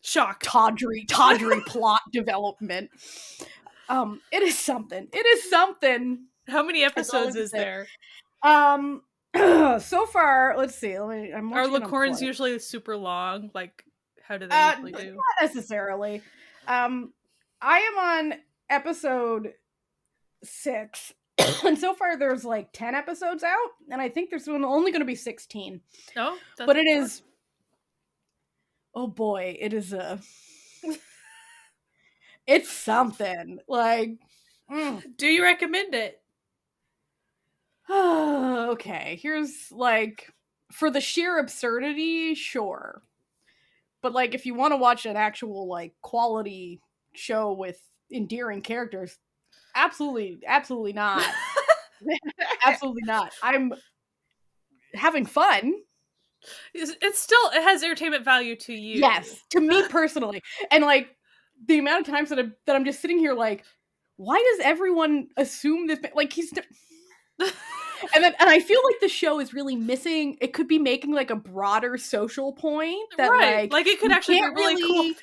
C: shock.
A: tawdry, tawdry plot development. Um, it is something. It is something.
C: How many episodes is there?
A: Um, so far, let's see. Let me. I'm
C: Are
A: Lakorns
C: usually super long? Like, how do they
A: Uh,
C: usually do?
A: Not necessarily. Um, I am on episode six, and so far there's like ten episodes out, and I think there's only going to be sixteen.
C: No,
A: but it is. Oh boy, it is a. it's something like. mm.
C: Do you recommend it?
A: okay, here's like for the sheer absurdity, sure. But like if you want to watch an actual like quality show with endearing characters, absolutely absolutely not. absolutely not. I'm having fun.
C: It's, it's still it has entertainment value to you.
A: Yes, to me personally. And like the amount of times that I'm that I'm just sitting here like why does everyone assume this like he's and then and I feel like the show is really missing. It could be making like a broader social point that
C: right.
A: like,
C: Like, it could actually be
A: can't
C: really, cool.
A: really-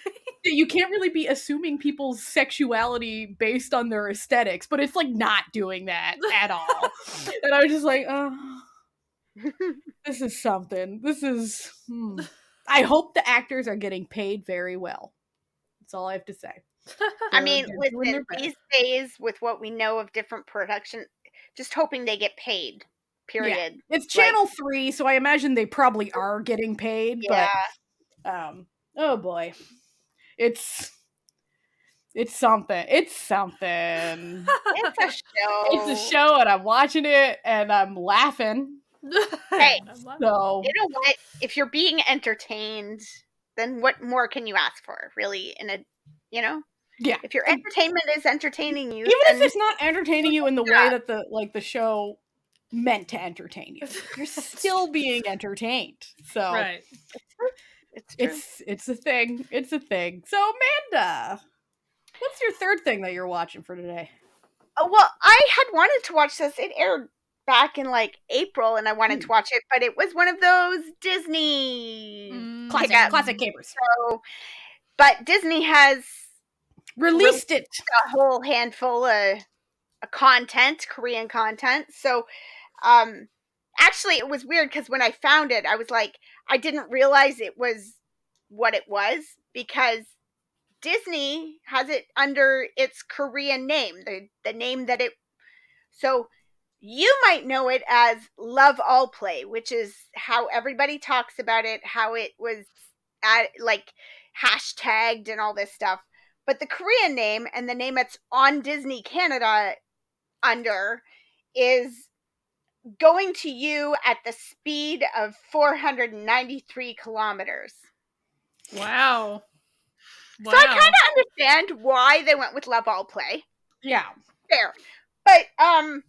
A: you can't really be assuming people's sexuality based on their aesthetics, but it's like not doing that at all. and I was just like, oh, this is something. This is. hmm. I hope the actors are getting paid very well. That's all I have to say.
B: I mean, listen, these days with what we know of different production, just hoping they get paid. Period.
A: It's
B: like-
A: Channel Three, so I imagine they probably are getting paid.
B: Yeah.
A: But um, oh boy, it's it's something. It's something.
B: It's a show.
A: it's a show, and I'm watching it, and I'm laughing.
B: Hey.
A: So
B: You know what? If you're being entertained, then what more can you ask for, really? In a, you know,
A: yeah,
B: if your entertainment is entertaining you,
A: even if it's not entertaining you in the way that the like the show meant to entertain you, you're still being entertained. So
C: right.
B: it's
A: it's it's a thing. It's a thing. So Amanda, what's your third thing that you're watching for today?
B: Oh, well, I had wanted to watch this. It aired back in like April and I wanted to watch it, but it was one of those Disney
C: Mm.
A: Classic, classic capers.
B: So, but Disney has
A: Released it.
B: a whole handful of, of content, Korean content. So, um, actually, it was weird because when I found it, I was like, I didn't realize it was what it was because Disney has it under its Korean name, the the name that it. So, you might know it as Love All Play, which is how everybody talks about it, how it was at like hashtagged and all this stuff. But the Korean name and the name it's on Disney Canada under is going to you at the speed of 493 kilometers.
C: Wow.
B: So I kind of understand why they went with Love All Play.
A: Yeah.
B: Fair. But um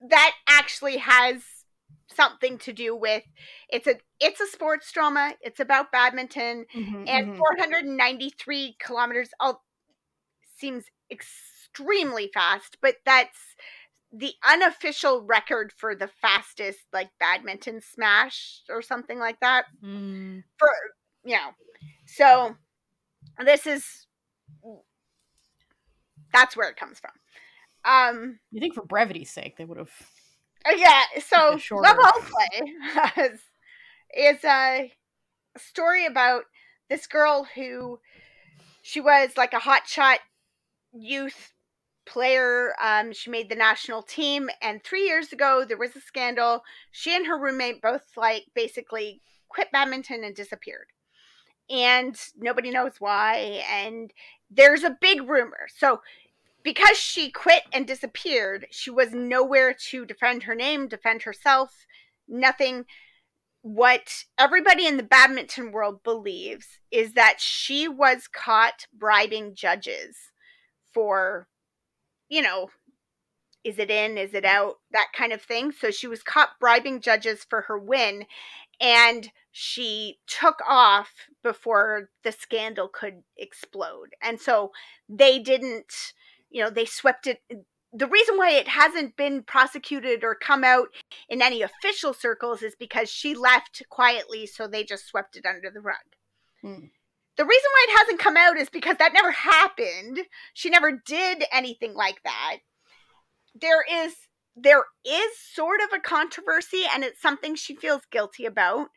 B: that actually has something to do with it's a it's a sports drama. It's about badminton
A: Mhm,
B: and
A: mhm.
B: 493 kilometers all seems extremely fast but that's the unofficial record for the fastest like badminton smash or something like that
C: Mm.
B: for you know so this is that's where it comes from um
A: You think for brevity's sake they would have
B: uh, yeah so love all play is, is a story about this girl who she was like a hotshot youth player. Um she made the national team and three years ago there was a scandal. She and her roommate both like basically quit badminton and disappeared. And nobody knows why and there's a big rumor. So because she quit and disappeared she was nowhere to defend her name defend herself nothing. What everybody in the badminton world believes is that she was caught bribing judges for you know is it in is it out that kind of thing. So she was caught bribing judges for her win and she took off before the scandal could explode. And so they didn't you know they swept it the reason why it hasn't been prosecuted or come out in any official circles is because she left quietly so they just swept it under the rug.
A: Hmm.
B: the reason why it hasn't come out is because that never happened. She never did anything like that. There is there is sort of a controversy and it's something she feels guilty about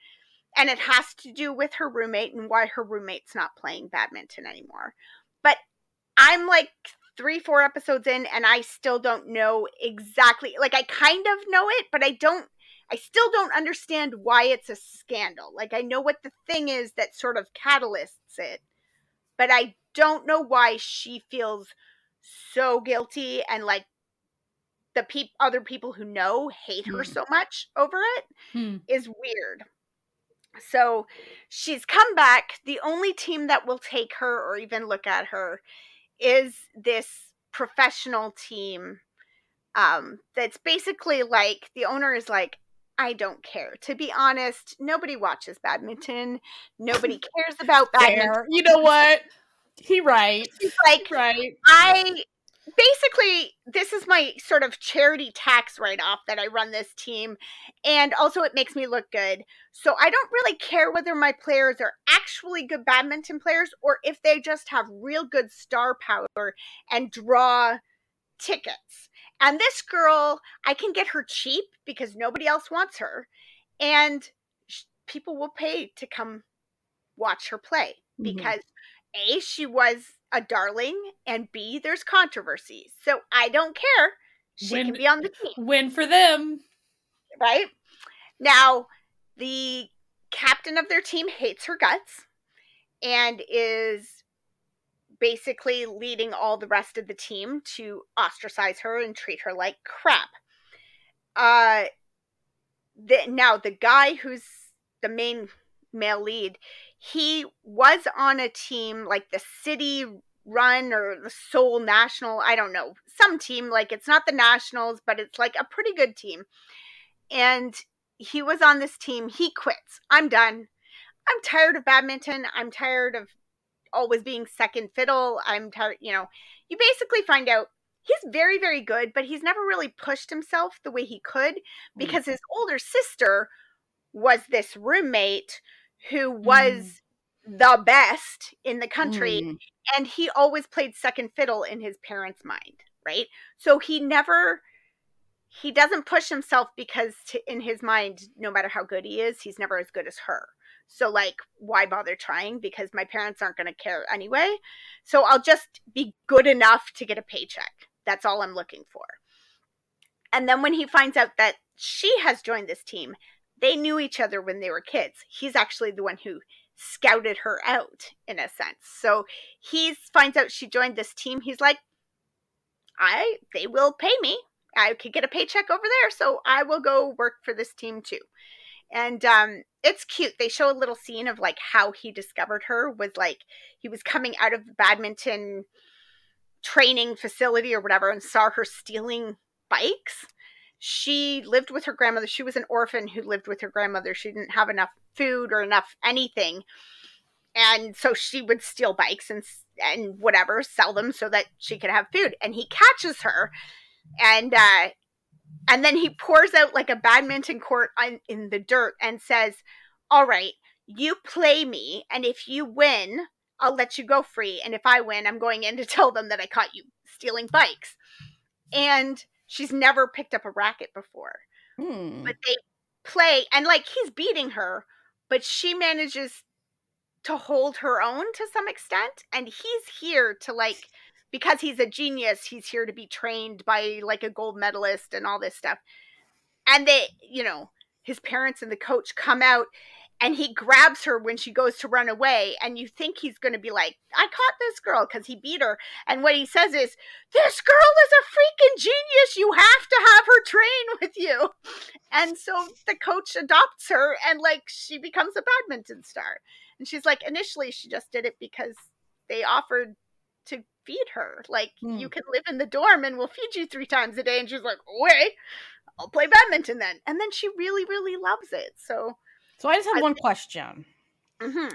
B: and it has to do with her roommate and why her roommate's not playing badminton anymore. But i'm like three four episodes in and i still don't know exactly like i kind of know it but i don't i still don't understand why it's a scandal like i know what the thing is that sort of catalysts it but i don't know why she feels so guilty and like the peop- other people who know hate her
A: Hmm.
B: so much over it
C: Hmm.
B: is weird. So she's come back. The only team that will take her or even look at her is this professional team um, that's basically like the owner is like, I don't care. To be honest, nobody watches badminton. Nobody cares about badminton.
A: Fair. You know what? He right.
B: She's like,
A: Right.
B: I basically this is my sort of charity tax write off that I run this team and also it makes me look good. So I don't really care whether my players are actually good badminton players or if they just have real good star power and draw tickets. And this girl, I can get her cheap because nobody else wants her and sh- people will pay to come watch her play
A: Mhm.
B: because a she was a darling and b there's controversy. So i don't care. She
C: When-
B: can be on the team.
C: Win for them.
B: right? Now the captain of their team hates her guts and is basically leading all the rest of the team to ostracize her and treat her like crap. Uh the, now the guy who's the main male lead he was on a team like the city run or the Seoul National, I don't know, some team like it's not the Nationals, but it's like a pretty good team. And he was on this team. He quits. I'm done. I'm tired of badminton. I'm tired of always being second fiddle. I'm tired, you know. You basically find out he's very very good, but he's never really pushed himself the way he could
A: Mm.
B: because his older sister was this roommate who was the best in the country
A: Mm.
B: and he always played second fiddle in his parents' mind, right? So he never he doesn't push himself because to, in his mind no matter how good he is, he's never as good as her. So like why bother trying because my parents aren't going to care anyway. So I'll just be good enough to get a paycheck. That's all I'm looking for. And then when he finds out that she has joined this team, they knew each other when they were kids. He's actually the one who scouted her out in a sense. So he finds out she joined this team. He's like, I they will pay me. I could get a paycheck over there, so I will go work for this team too. And um it's cute. They show a little scene of like how he discovered her was like he was coming out of the badminton training facility or whatever and saw her stealing bikes. She lived with her grandmother. She was an orphan who lived with her grandmother. She didn't have enough food or enough anything. And so she would steal bikes and and whatever, sell them so that she could have food. And he catches her and uh and then he pours out like a badminton court on, in the dirt and says, "All right, you play me and if you win, I'll let you go free. And if I win, I'm going in to tell them that I caught you stealing bikes." And she's never picked up a racket before
A: Hmm.
B: but they play and like he's beating her but she manages to hold her own to some extent and he's here to like because he's a genius he's here to be trained by like a gold medalist and all this stuff and they you know his parents and the coach come out and he grabs her when she goes to run away and you think he's going to be like i caught this girl because he beat her. And what he says is this girl is a freaking genius. You have to have her train with you. And so the coach adopts her and like she becomes a badminton star. And she's like initially she just did it because they offered to feed her. Like
A: Hmm.
B: you can live in the dorm and we'll feed you three times a day. And she's like okay i'll play badminton then. And then she really really loves it. So
A: So I just have
B: I-
A: one question.
B: mhm.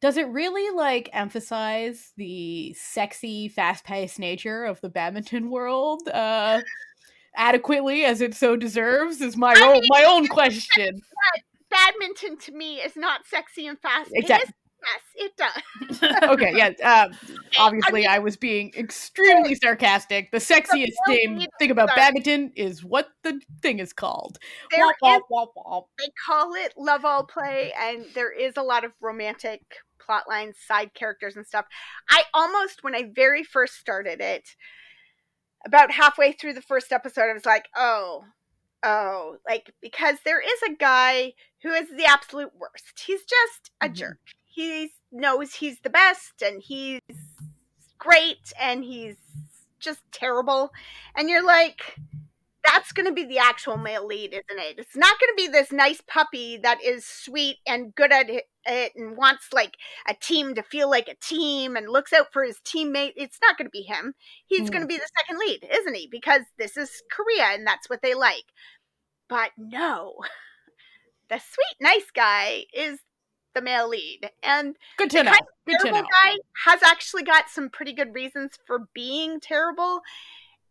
A: Does it really like emphasize the sexy, fast-paced nature of the badminton world uh adequately as it so deserves? Is my
B: I
A: own
B: mean,
A: my own question.
B: badminton to me is not sexy and fast
A: Exact-
B: it is, yes it does
A: Okay, yeah. Uh, obviously, I, was being extremely sarcastic. The sexiest
B: real
A: thing about
B: sorry.
A: is what the thing is called. Womp,
B: is
A: womp, womp, womp.
B: they call it love all play and there is a lot of romantic plot lines side characters and stuff i almost when i very first started it about halfway through the first episode i was like oh oh like because there is a guy who is the absolute worst he's just a
A: Mhm.
B: jerk he knows he's the best and he's great and he's just terrible and you're like that's going to be the actual male lead, isn't it? It's not going to be this nice puppy that is sweet and good at it and wants like a team to feel like a team and looks out for his teammate. It's not going to be him. He's
A: Mm.
B: going to be the second lead, isn't he? Because this is Korea and that's what they like. But no, the sweet, nice guy is the male lead. And
A: Good to know. Good to
B: terrible
A: know.
B: guy has actually got some pretty good reasons for being terrible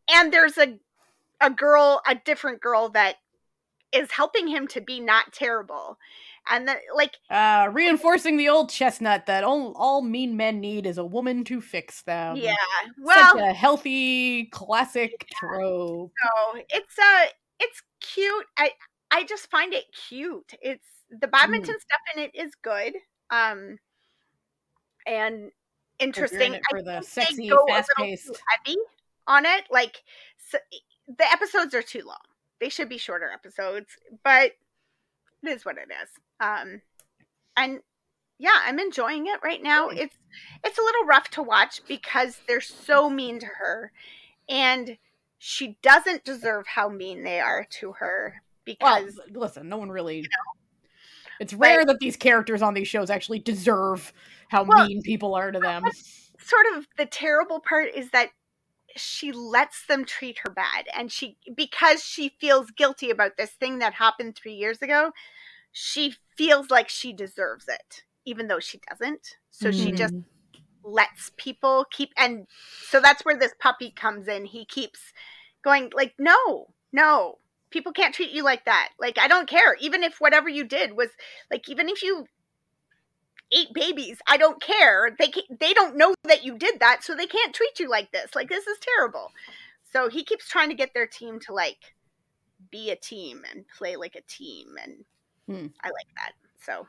B: and there's a a girl a different girl that is helping him to be not terrible and that like
A: Uh, reinforcing the old chestnut that all, all mean men need is a woman to fix them.
B: yeah
A: Such
B: well
A: a healthy classic trope.
B: no it's a it's cute i i just find it cute it's the badminton stuff in it is good um and interesting
A: in
B: I
A: for the sexy,
B: go
A: fast
B: too
A: paced.
B: heavy on it. Like so, the episodes are too long. They should be shorter episodes, but it is what it is. Um, and yeah, I'm enjoying it right now. It's it's a little rough to watch because they're so mean to her, and she doesn't deserve how mean they are to her
A: Well,
B: because
A: listen, no one really. It's rare that these characters on these shows actually deserve how
B: Well,
A: mean people are to them.
B: sort of the terrible part is that she lets them treat her bad and she because she feels guilty about this thing that happened 3 years ago she feels like she deserves it even though she doesn't so she mm-hmm.
A: just
B: lets people keep and so that's where this puppy comes in. He keeps going like no, no. People can't treat you like that. Like I don't care even if whatever you did was like even if you ate babies, I don't care. They can, they don't know that you did that, so they can't treat you like this. Like this is terrible. So he keeps trying to get their team to like be a team and play like a team and
A: Hmm.
B: I like that. So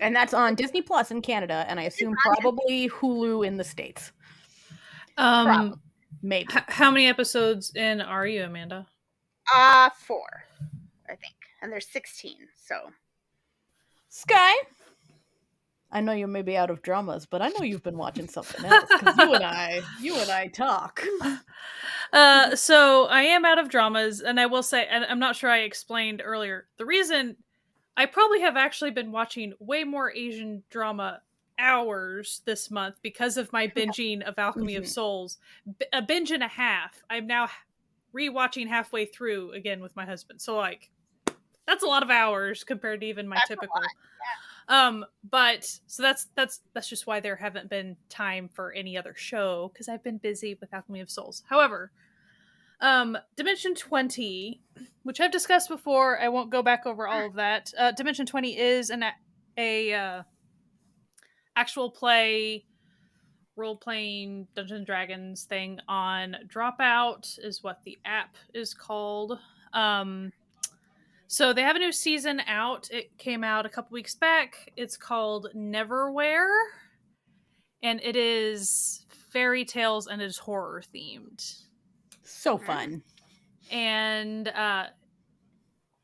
A: And that's on Disney Plus in Canada, and I assume probably Hulu in the States.
C: Um,
B: Problem.
A: Maybe.
C: h- how many episodes in are you, Amanda?
B: Uh four, I think. And there's 16. So
A: Sky, I know you may be out of dramas, but I know you've been watching something else because you and I, you and I talk.
C: Uh, so I am out of dramas, and I will say, and I'm not sure I explained earlier, the reason I probably have actually been watching way more Asian drama hours this month because of my binging of Alchemy of
A: Mhm.
C: Souls. B- a binge and a half. I'm now rewatching halfway through again with my husband. So like that's a lot of hours compared to even my
B: That's
C: typical. Um, but so that's that's that's just why there haven't been time for any other show because I've been busy with Alchemy of Souls. However, um, Dimension Twenty, which I've discussed before, I won't go back over all of that. Uh, Dimension Twenty is an a, a uh, actual play role playing Dungeons and Dragons thing on Dropout is what the app is called. Um, so they have a new season out. It came out a couple weeks back. It's called Neverafter, and it is fairy tales and it is horror themed.
A: So fun.
C: And uh,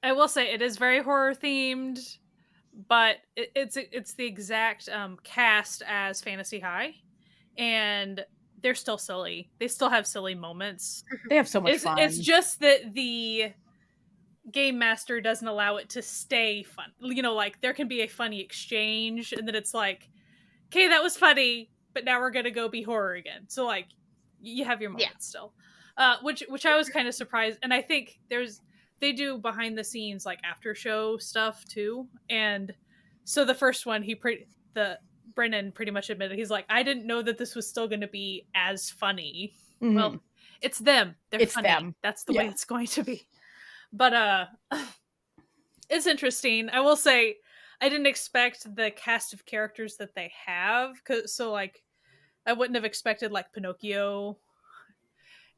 C: I will say it is very horror themed, but it, it's it's the exact um, cast as Fantasy High, and they're still silly. They still have silly moments.
A: They have so much
C: It's,
A: fun.
C: it's just that the game master doesn't allow it to stay fun. You know, like there can be a funny exchange, and then it's like, okay, that was funny, but now we're gonna go be horror again. So like, you have your moments
B: Yeah.
C: still, uh, which which I was kind of surprised, and I think there's they do behind the scenes like after show stuff too, and so the first one he pretty the Brennan pretty much admitted he's like I didn't know that this was still going to be as funny
A: Mhm.
C: well, it's them. They're
A: It's
C: funny.
A: them.
C: That's the way it's going to be. But uh it's interesting. I will say I didn't expect the cast of characters that they have cuz so like I wouldn't have expected like Pinocchio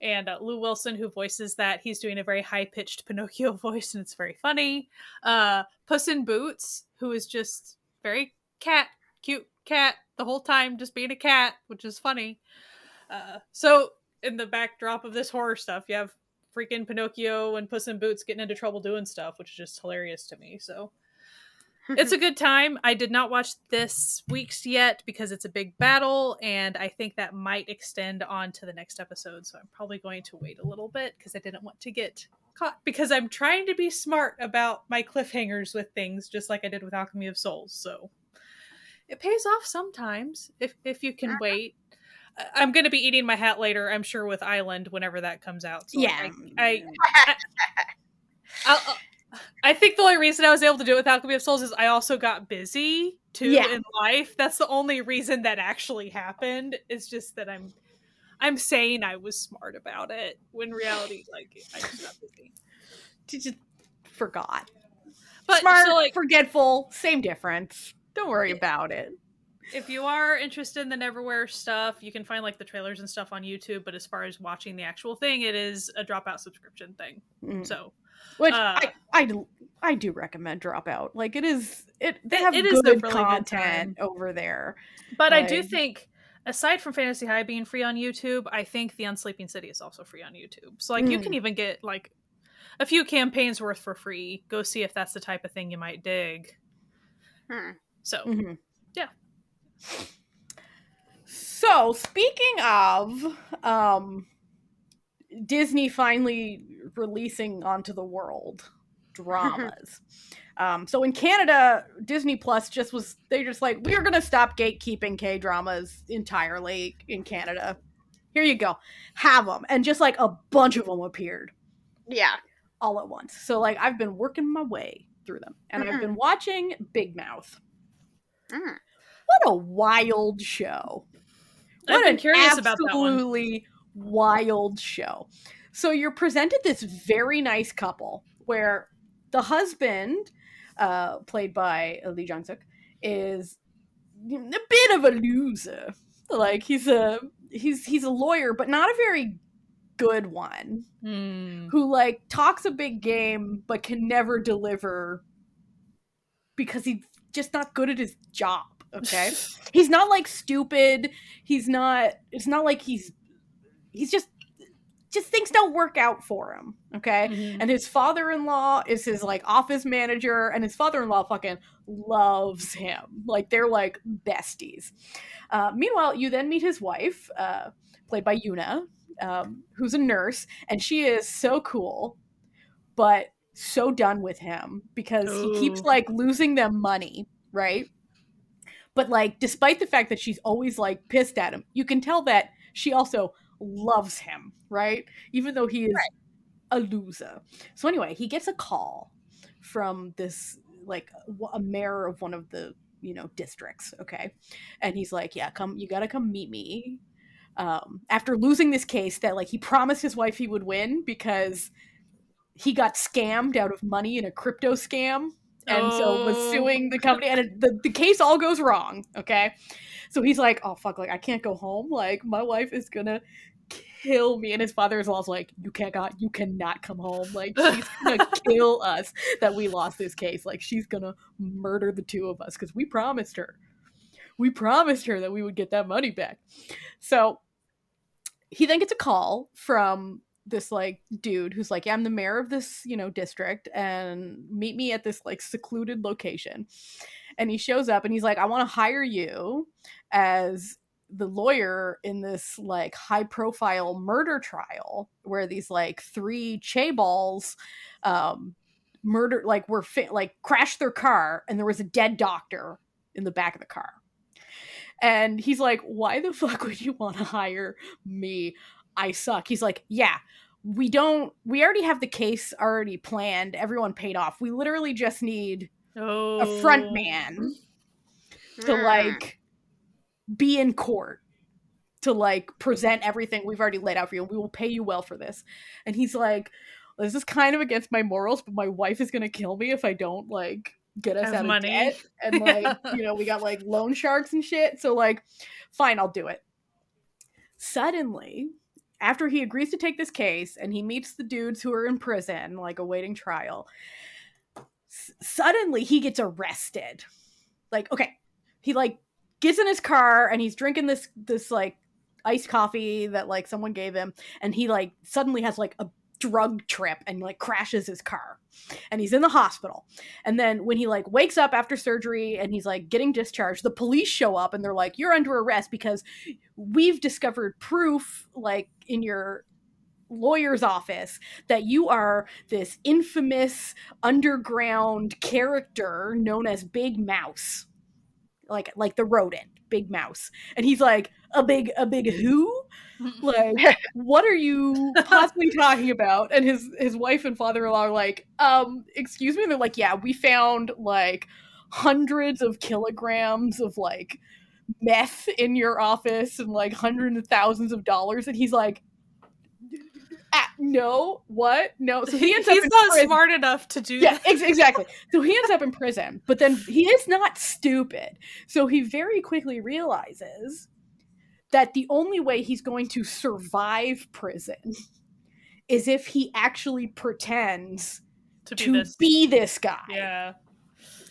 C: and uh, Lou Wilson who voices that he's doing a very high-pitched Pinocchio voice and it's very funny. Uh Puss in Boots who is just very cat cute cat the whole time just being a cat, which is funny. Uh, so in the backdrop of this horror stuff, you have freaking Pinocchio and Puss in Boots getting into trouble doing stuff, which is just hilarious to me. So it's a good time. I did not watch this week's yet because it's a big battle, and I think that might extend on to the next episode. So I'm probably going to wait a little bit because I didn't want to get caught because I'm trying to be smart about my cliffhangers with things, just like I did with Alchemy of Souls. So it pays off sometimes if if you can uh-huh. wait. I- I'm going to be eating my hat later, I'm sure, with Island whenever that comes out. So
A: yeah.
C: I, I, I'll- I think the only reason I was able to do it with Alchemy of Souls is I also got busy too
A: Yeah.
C: in life. That's the only reason that actually happened. It's just that I'm I'm saying I was smart about it when reality like I just got busy.
A: Just forgot.
C: But
A: Smart,
C: so like
A: forgetful, same difference. Don't worry about it.
C: if you are interested in the Neverafter stuff, you can find like the trailers and stuff on YouTube. But as far as watching the actual thing, it is a dropout subscription thing.
A: Mm.
C: So
A: Which
C: uh,
A: I, I do I do recommend Dropout. Like it is it they have
C: it is
A: good
C: really good
A: content over there.
C: But I do think, aside from Fantasy High being free on YouTube, I think The Unsleeping City is also free on YouTube. So, like, you
A: Mm.
C: can even get like a few campaigns worth for free. Go see if that's the type of thing you might dig.
B: Hmm.
C: So,
A: Mhm.
C: Yeah.
A: So speaking of um Disney finally releasing onto the world dramas. um so in Canada, Disney Plus just was they just like, we're gonna stop gatekeeping K dramas entirely in Canada. Here you go. Have them. And just like a bunch of them appeared
B: yeah.
A: all at once. So like I've been working my way through them. And I've
B: Mhm.
A: been watching Big Mouth.
B: Mm.
A: What a wild show.
C: I've
A: What
C: been
A: an
C: curious about that one.
A: absolutely wild show. So you're presented this very nice couple where the husband, uh, played by Lee Jong Suk, is a bit of a loser. Like he's a he's he's a lawyer, but not a very good one.
C: Hmm.
A: Who like talks a big game but can never deliver because he's just not good at his job. Okay, he's not like stupid. He's not. It's not like he's. He's just. Just things don't work out for him. Okay,
C: Mhm.
A: and his father-in-law is his like office manager and his father-in-law fucking loves him like they're like besties uh, meanwhile you then meet his wife uh, played by YoonA um, who's a nurse and she is so cool but so done with him because he keeps like losing them money right? But like despite the fact that she's always like pissed at him you can tell that she also loves him right? Even though he is a loser. So anyway he gets a call from this like a mayor of one of the you know districts okay? And he's like yeah come you gotta come meet me um after losing this case that like he promised his wife he would win because he got scammed out of money in a crypto scam and so was
C: Oh.
A: suing the company and it, the, the case all goes wrong okay? So he's like oh fuck like i can't go home like my wife is gonna kill me. And his father-in-law's like you can't got you cannot come home like she's gonna kill us that we lost this case like she's gonna murder the two of us because we promised her. We promised her that we would get that money back. So he then gets a call from this like dude who's like yeah, i'm the mayor of this you know district and meet me at this like secluded location. And he shows up and he's like i want to hire you as the lawyer in this like high profile murder trial where these like three chaebols um murder like were fi- like crashed their car and there was a dead doctor in the back of the car. And he's like why the fuck would you want to hire me i suck. He's like yeah we don't we already have the case already planned. Everyone paid off. We literally just need
C: Oh.
A: a front man to
B: Hmm.
A: like be in court to like present everything we've already laid out for you and we will pay you well for this. And he's like this is kind of against my morals but my wife is gonna kill me if i don't like get us
C: Have
A: out
C: money.
A: of debt. And like you know we got like loan sharks and shit. So like fine i'll do it. Suddenly after he agrees to take this case and he meets the dudes who are in prison like awaiting trial s- suddenly he gets arrested. Like okay he like gets in his car and he's drinking this this like iced coffee that like someone gave him and he like suddenly has like a drug trip and like crashes his car and he's in the hospital and then when he like wakes up after surgery and he's like getting discharged the police show up and they're like you're under arrest because we've discovered proof like in your lawyer's office that you are this infamous underground character known as Big Mouse. Like like the rodent, Big Mouse. And he's like, a big a big who? Like, what are you possibly talking about? And his his wife and father-in-law are like, um, excuse me. And they're like, yeah, we found like hundreds of kilograms of like meth in your office and like hundreds of thousands of dollars. And he's like, ah, no, what? No. So he ends up
C: He's
A: in
C: not
A: prison.
C: smart enough to do
A: Yeah,
C: that.
A: ex- exactly. So he ends up in prison, but then he is not stupid. So he very quickly realizes that the only way he's going to survive prison is if he actually pretends
C: To be
A: to
C: this.
A: be this guy.
C: Yeah.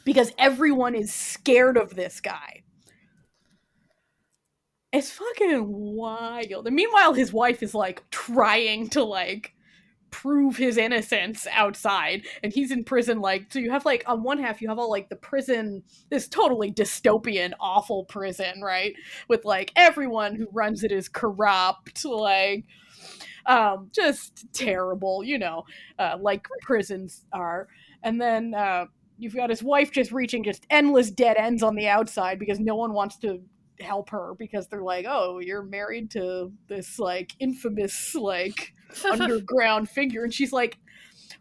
A: Because everyone is scared of this guy. It's fucking wild. And meanwhile, his wife is like trying to like prove his innocence outside and he's in prison like so you have like on one half you have all like the prison this totally dystopian awful prison right? With like everyone who runs it is corrupt like um just terrible you know uh like prisons are. And then uh you've got his wife just reaching just endless dead ends on the outside because no one wants to help her because they're like oh you're married to this like infamous like underground figure and she's like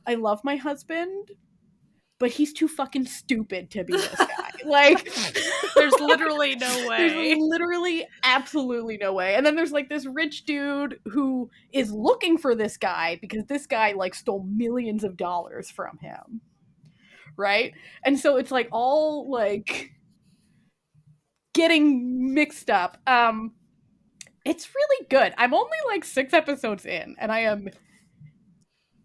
A: i love my husband but he's too fucking stupid to be this guy Like
C: There's literally no way.
A: There's literally absolutely no way. And then there's like this rich dude who is looking for this guy because this guy like stole millions of dollars from him. Right? And so it's like all like getting mixed up. Um it's really good. I'm only like 6 episodes in and I am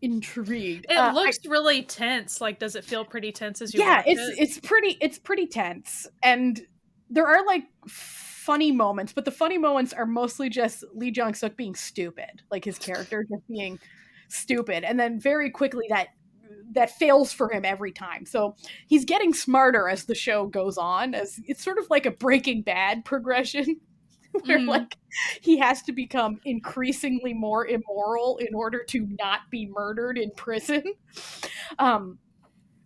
A: intrigued.
C: It
A: Uh, I-
C: looks really tense. Like, does it feel pretty tense as you
A: yeah it's
C: it?
A: it's pretty it's pretty tense and there are like funny moments but the funny moments are mostly just lee jong suk being stupid like his character just being stupid and then very quickly that that fails for him every time so he's getting smarter as the show goes on as it's sort of like a breaking bad progression where
C: Mhm.
A: like he has to become increasingly more immoral in order to not be murdered in prison um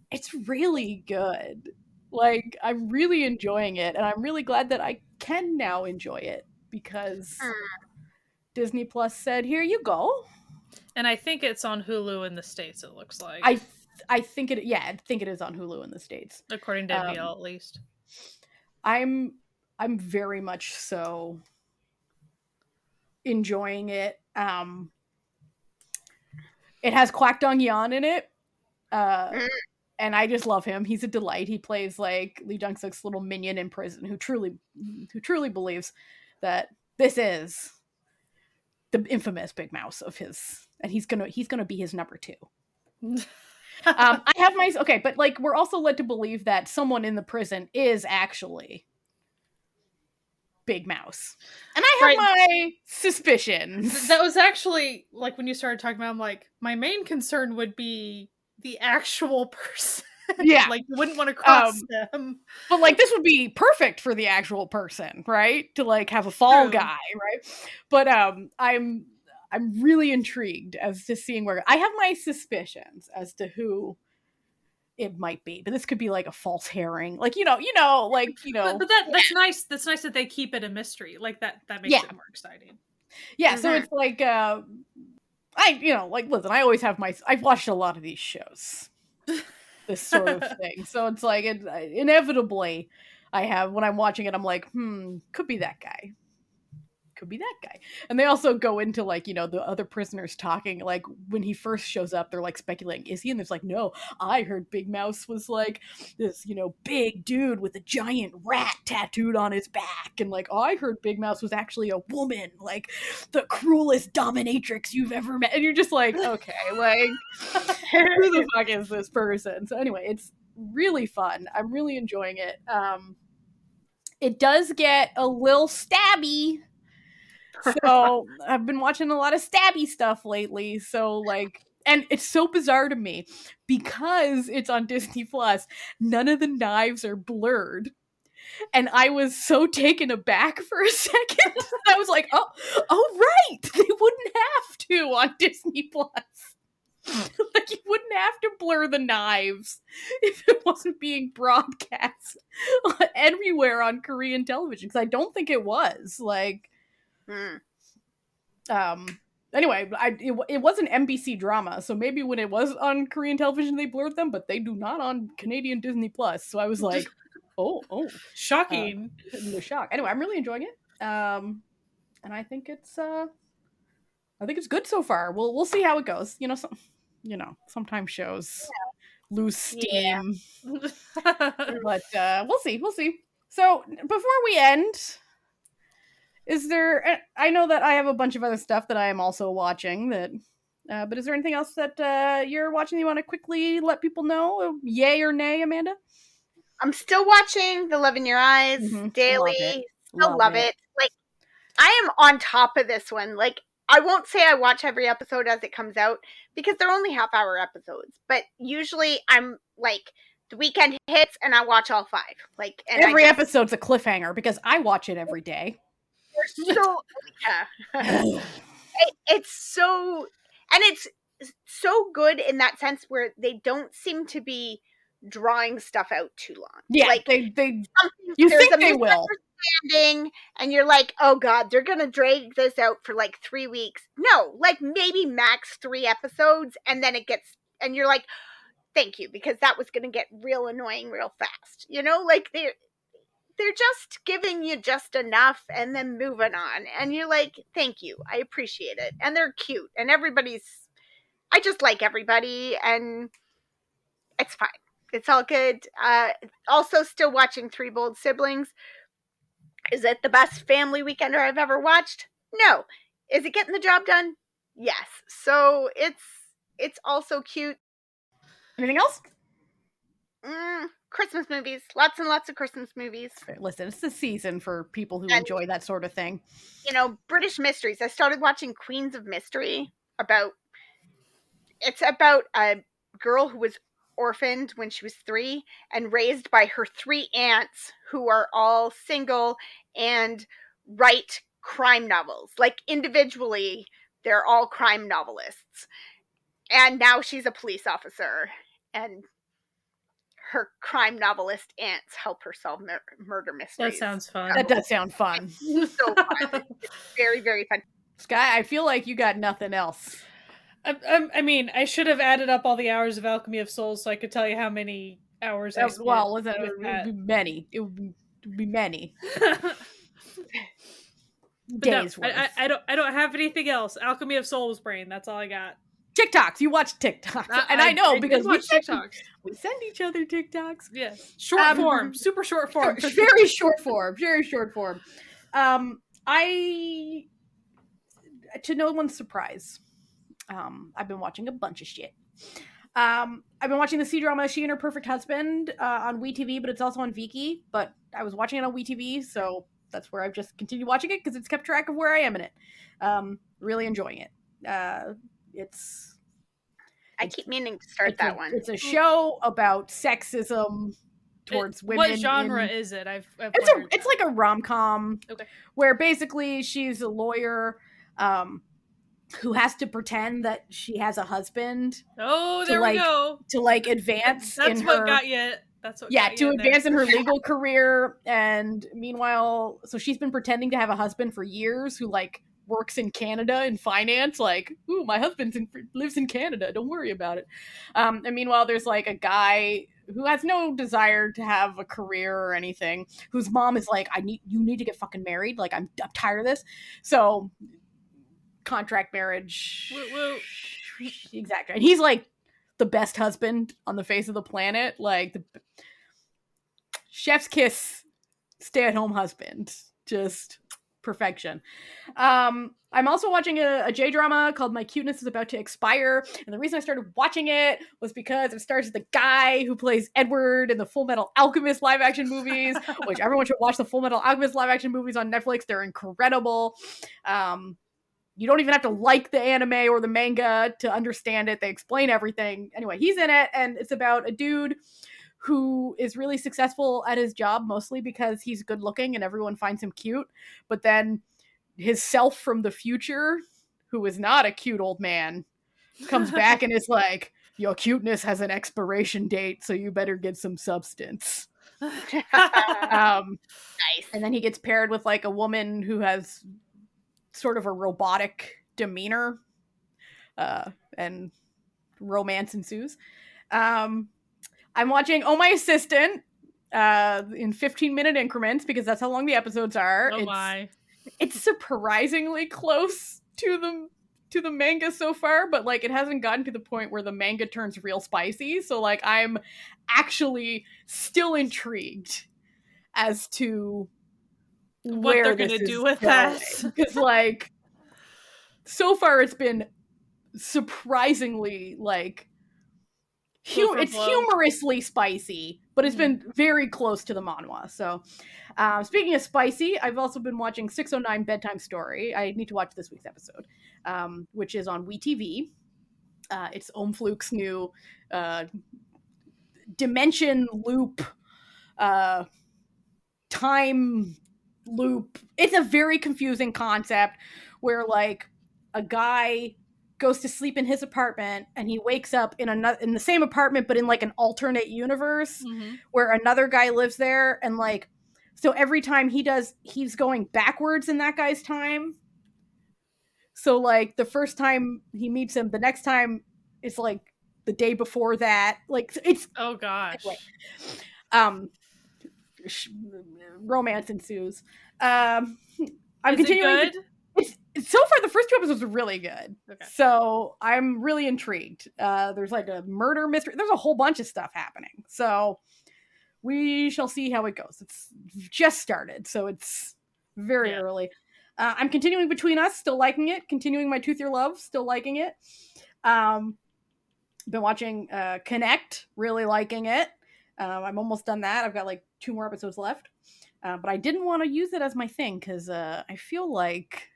A: it's really good. Like I'm really enjoying it and I'm really glad that I can now enjoy it because
B: Mm.
A: Disney Plus said, "Here you go."
C: and I think it's on Hulu in the states. It looks like,
A: I I think it yeah, I think it is on Hulu in the states.
C: according to
A: um,
C: NBL at least.
A: I'm I'm very much so enjoying it. Um it has Kwak Dong Yeon in it. Uh
B: Mm.
A: and I just love him. He's a delight. He plays like Lee Jong Suk's little minion in prison who truly who truly believes that this is the infamous Big Mouse of his and he's gonna he's gonna be his number two. um, I have my okay, but like we're also led to believe that someone in the prison is actually Big Mouse, and I have
C: Right.
A: my suspicions.
C: that was actually like when you started talking about. I'm like, my main concern would be the actual person.
A: yeah,
C: like, you wouldn't want to cross
A: Um,
C: them.
A: but like this would be perfect for the actual person, right? To like have a fall
C: True.
A: guy, right? But um, I'm I'm really intrigued as to seeing where I have my suspicions as to who it might be, but this could be like a false herring, like you know, you know, like you know.
C: But, but that that's nice. That's nice that they keep it a mystery. Like that that makes
A: Yeah.
C: it more exciting.
A: Yeah, so
B: Mhm.
A: it's like uh I you know, like listen, I always have my I've watched a lot of these shows. this sort of thing. So it's like it, inevitably I have when I'm watching it I'm like, "Hmm, could be that guy." Could be that guy. And they also go into like, you know, the other prisoners talking like when he first shows up they're like speculating, is he? And there's like, "No, I heard Big Mouse was like this, you know, big dude with a giant rat tattooed on his back." And like, "Oh, I heard Big Mouse was actually a woman." Like the cruelest dominatrix you've ever met. And you're just like, okay, like, who the fuck is this person? So anyway, it's really fun. I'm really enjoying it. Um, it does get a little stabby. So I've been watching a lot of stabby stuff lately. So like and it's so bizarre to me because it's on Disney Plus, none of the knives are blurred. And I was so taken aback for a second. I was like, oh, oh right. They wouldn't have to on Disney Plus. like you wouldn't have to blur the knives if it wasn't being broadcast everywhere on Korean television. Because I don't think it was. Like,
B: Mm.
A: um anyway I, it, it was an MBC drama so maybe when it was on korean television they blurred them but they do not on canadian disney plus. So i was like oh oh.
C: Shocking.
A: no shock. Anyway i'm really enjoying it. Um and i think it's uh i think it's good so far. We'll we'll see how it goes. You know some you know sometimes shows lose steam.
B: Yeah.
A: but uh we'll see. We'll see. So before we end is there uh, i know that i have a bunch of other stuff that i am also watching that uh, but is there anything else that uh, you're watching you want to quickly let people know yay or nay amanda
B: I'm still watching The Love in Your Eyes
A: Mhm. Love
B: daily.
A: it.
B: Still love, it. Like I am on top of this one. Like I won't say I watch every episode as it comes out because they're only half hour episodes. But usually I'm like the weekend hits and I watch all five. Like and
A: every
B: just,
A: episode's a cliffhanger because i watch it every day
B: so yeah. it, it's so and it's so good in that sense where they don't seem to be drawing stuff out too long.
A: yeah
B: like
A: they they You think they will.
B: and you're like, oh god, they're gonna drag this out for like three weeks. No, like maybe max three episodes, and then it gets, and you're like, thank you because that was going to get real annoying real fast. You know, like they're they're just giving you just enough and then moving on. And you're like, thank you. I appreciate it. And they're cute and everybody's I just like everybody and it's fine. It's all good. Uh also still watching Three Bold Siblings. Is it the best family weekender I've ever watched? No. Is it getting the job done? Yes. So it's it's also cute.
A: Anything else?
B: Mm, Christmas movies. Lots and lots of Christmas movies.
A: Listen, it's the season for people who
B: And-
A: enjoy that sort of thing.
B: You know, British mysteries. I started watching Queens of Mystery about it's about a girl who was orphaned when she was 3 and raised by her three aunts who are all single and write crime novels. Like individually, they're all crime novelists. And now she's a police officer and her crime novelist aunts help her solve mur- murder mysteries.
C: That sounds fun.
A: That does sound fun.
B: so fun. very, very fun.
A: Sky, I feel like you got nothing else.
C: I, I, I mean, I should have added up all the hours of Alchemy of Souls so I could tell you how many hours I
A: Uh,
C: spent.
A: well, listen, it
C: with
A: would,
C: that.
A: be many. It would be, it would be many
C: But no,
A: days
C: I. I, I don't. I don't have anything else. Alchemy of Souls brain. That's all I got.
A: TikToks. You watch TikToks, and I, know
C: did
A: because we
C: watch
A: send,
C: TikToks.
A: we send each other TikToks.
C: Yeah, short
A: Um,
C: form, super short form.
A: Very short form. Very short form. Um, I, to no one's surprise, um, I've been watching a bunch of shit. Um, I've been watching the C drama She and Her Perfect Husband uh, on WeTV, but it's also on Viki. But I was watching it on WeTV, so that's where I've just continued watching it because it's kept track of where I am in it. Um, really enjoying it. Uh, it's
B: I keep meaning to start that
A: a,
B: one.
A: It's a show about sexism towards women.
C: What genre
A: in-
C: is it? I've, I've
A: it's a it's like a rom com.
C: Okay.
A: Where basically she's a lawyer, um, who has to pretend that she has a husband
C: oh,
A: to,
C: there
A: like,
C: we go.
A: to like advance
C: That's
A: in
C: what
A: her
C: got you. That's what.
A: yeah
C: got
A: to
C: you in there.
A: advance in her legal career and meanwhile so she's been pretending to have a husband for years who like works in canada in finance like ooh my husband lives in canada don't worry about it. Um, and meanwhile there's like a guy who has no desire to have a career or anything whose mom is like i need you need to get fucking married like i'm, I'm tired of this. So contract marriage
C: Woo, woo.
A: exactly. And he's like the best husband on the face of the planet like the chef's kiss stay at home husband. Just perfection um i'm also watching a, a j drama called my cuteness is about to expire and the reason i started watching it was because it stars the guy who plays edward in the full metal alchemist live action movies which everyone should watch the full metal alchemist live action movies on netflix they're incredible um you don't even have to like the anime or the manga to understand it. They explain everything. Anyway, he's in it, and it's about a dude who is really successful at his job, mostly because he's good looking and everyone finds him cute. But then his self from the future, who is not a cute old man, comes back and is like, Your cuteness has an expiration date, so you better get some substance. Um,
B: nice.
A: and then he gets paired with like a woman who has sort of a robotic demeanor uh and romance ensues um i'm watching oh my assistant uh in 15 minute increments because that's how long the episodes are
C: Oh
A: it's,
C: my.
A: it's surprisingly close to the to the manga so far but like it hasn't gotten to the point where the manga turns real spicy so like i'm actually still intrigued as to
C: What they're gonna do with
A: going.
C: that.
A: because like so far it's been surprisingly like hu- it's
C: flow.
A: humorously spicy but it's been very close to the manhwa so um, speaking of spicy i've also been watching 609 bedtime story i need to watch this week's episode um, which is on WeTV. Uh, it's Omfluke's new uh, dimension loop uh, time loop. It's a very confusing concept where like a guy goes to sleep in his apartment and he wakes up in another in the same apartment but in like an alternate universe
C: Mhm.
A: where another guy lives there and like so every time he does he's going backwards in that guy's time so like the first time he meets him the next time it's like the day before that. Like it's
C: Oh gosh.
A: Anyway. um sh- romance ensues. Um I'm
C: Is
A: continuing to-
C: good?
A: it's, so far the first two episodes are really good.
C: Okay.
A: So I'm really intrigued. Uh there's like a murder mystery. There's a whole bunch of stuff happening. So we shall see how it goes. It's just started, so it's very
C: Yeah.
A: early. Uh, I'm continuing between us, still liking it. Continuing my Tooth Your Love, still liking it. Um, been watching uh, Connect, really liking it. Um, I'm almost done that. I've got like two more episodes left, uh, but I didn't want to use it as my thing because uh, I feel like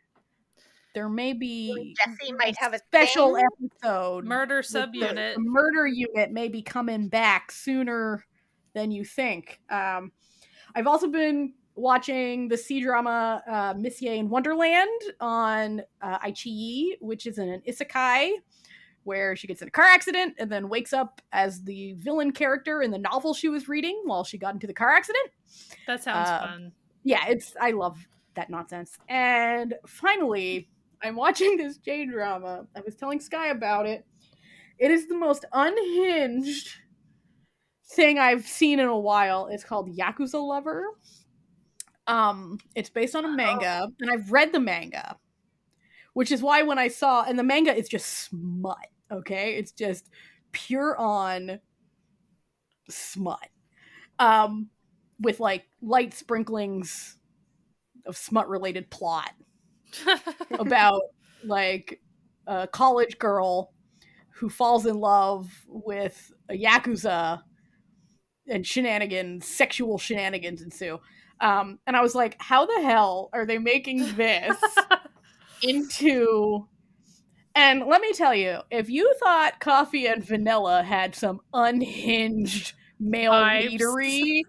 A: there may be
B: Jesse might have a
A: special
B: thing.
A: episode.
C: Murder
A: with the-
C: subunit.
A: The, murder unit may be coming back sooner than you think. Um, I've also been watching the C drama uh, Monsieur in Wonderland on uh, iQIYI, which is an isekai where she gets in a car accident and then wakes up as the villain character in the novel she was reading while she got into the car accident
C: That sounds
A: uh,
C: fun.
A: yeah, it's I love that nonsense. And finally, I'm watching this J drama. I was telling Sky about it. It is the most unhinged thing I've seen in a while. It's called Yakuza Lover. Um, it's based on a manga, and I've read the manga, which is why when I saw and the manga is just smut. Okay, it's just pure on smut. Um, with like light sprinklings of smut related plot about like a college girl who falls in love with a yakuza and shenanigans sexual shenanigans ensue. Um and i was like how the hell are they making this into and let me tell you if you thought coffee and vanilla had some unhinged male leadery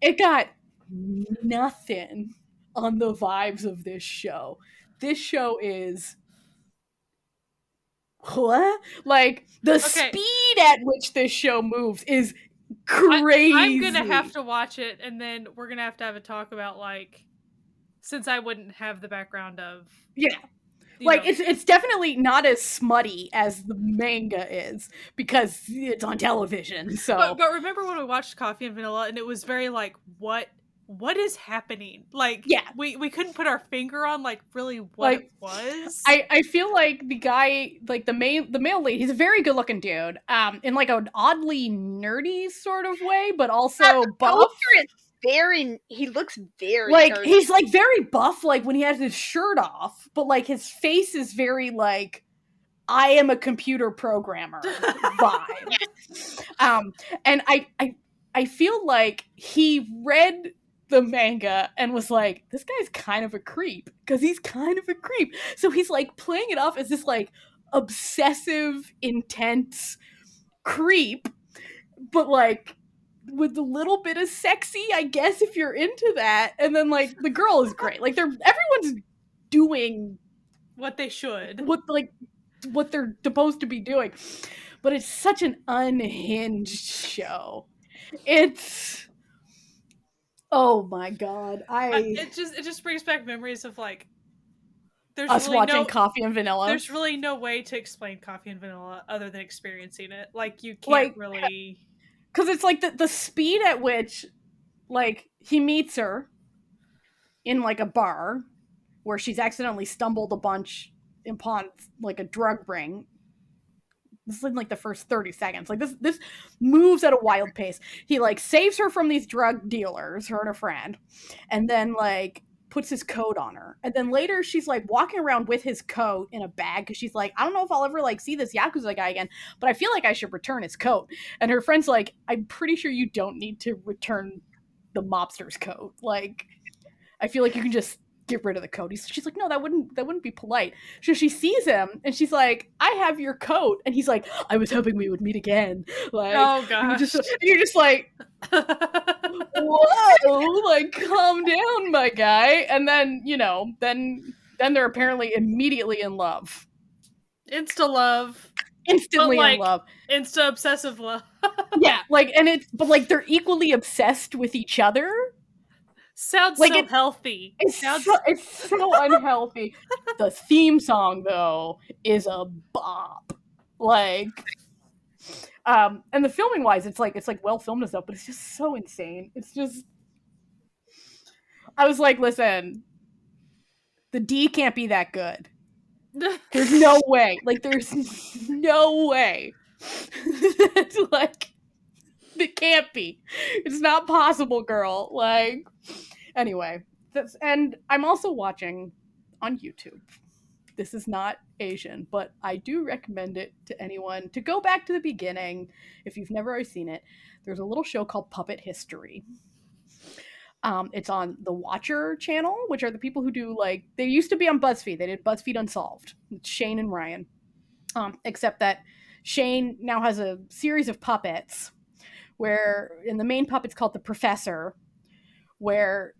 A: it got nothing on the vibes of this show this show is what like the
C: Okay.
A: speed at which this show moves is crazy
C: I'm gonna have to watch it, and then we're gonna have to have a talk about like, since I wouldn't have the background of
A: yeah like
C: know,
A: it's it's definitely not as smutty as the manga is because it's on television. So
C: But, but remember when we watched Coffee and Vanilla, and it was very like, what what is happening? Like,
A: Yeah.
C: we we couldn't put our finger on like really what
A: Like,
C: it was.
A: I I feel like the guy like the main the male lead he's a very good looking dude um in like an oddly nerdy sort of way but also
B: the
A: buff.
B: is very. He looks very
A: Like
B: nerdy.
A: he's like very buff like when he has his shirt off but like his face is very like I am a computer programmer vibe. um and I I I feel like he read the manga and was like this guy's kind of a creep because he's kind of a creep. So he's like playing it off as this like obsessive intense creep but like with a little bit of sexy, I guess if you're into that. And then like the girl is great. Like they're everyone's doing
C: what they should.
A: what like what they're supposed to be doing. But it's such an unhinged show. It's Oh my god.
C: I-
A: I
C: it just it just brings back memories of like. There's
A: us
C: really
A: watching
C: no,
A: Coffee and Vanilla.
C: There's really no way to explain Coffee and Vanilla other than experiencing it. Like you can't
A: Like,
C: really.
A: because it's like the, the speed at which like he meets her in like a bar where she's accidentally stumbled a bunch upon like a drug ring this is in like the first 30 seconds. Like this this moves at a wild pace. He like saves her from these drug dealers her and her friend and then like puts his coat on her. And then later she's like walking around with his coat in a bag because she's like i don't know if i'll ever like see this yakuza guy again but i feel like i should return his coat. And her friend's like i'm pretty sure you don't need to return the mobster's coat. Like i feel like you can just get rid of the coat. He's, she's like no that wouldn't that wouldn't be polite. So she sees him and she's like i have your coat. And he's like i was hoping we would meet again. Like
C: oh
A: you're
C: gosh.
A: just, you're just like whoa like calm down my guy. And then you know then then they're apparently immediately in love.
C: Insta love,
A: instantly
C: like-
A: in love.
C: insta obsessive love.
A: yeah like and it's but like they're equally obsessed with each other
C: Sounds
A: Like
C: so
A: it-
C: healthy.
A: it's
C: Sounds
A: so, it's so unhealthy the theme song though is a bop like Um, and the filming wise, it's like it's like well filmed and stuff, but it's just so insane. It's just I was like, listen, the D can't be that good. There's no way. Like there's no way. it's like it can't be. It's not possible, girl. Like anyway, that's and I'm also watching on YouTube. This is not Asian, but I do recommend it to anyone to go back to the beginning if you've never seen it. There's a little show called Puppet History. Um, it's on the Watcher channel, which are the people who do like they used to be on BuzzFeed. They did BuzzFeed Unsolved. It's Shane and Ryan. Um, except that Shane now has a series of puppets where in the main puppet's called the Professor, where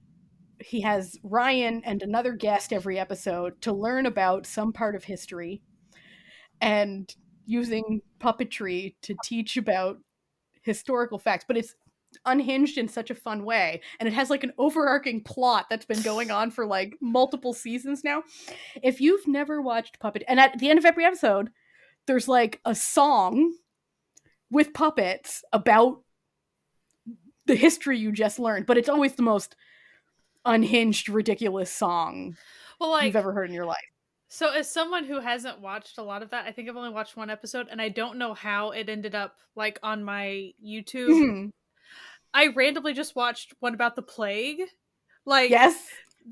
A: he has Ryan and another guest every episode to learn about some part of history and using puppetry to teach about historical facts. But it's unhinged in such a fun way and it has like an overarching plot that's been going on for like multiple seasons now if you've never watched puppet and at the end of every episode there's like a song with puppets about the history you just learned but it's always the most unhinged ridiculous song
C: well, like
A: you've ever heard in your life
C: So, as someone who hasn't watched a lot of that, I think I've only watched one episode, and I don't know how it ended up like on my YouTube.
A: Mhm.
C: I randomly just watched one about the plague. Like,
A: yes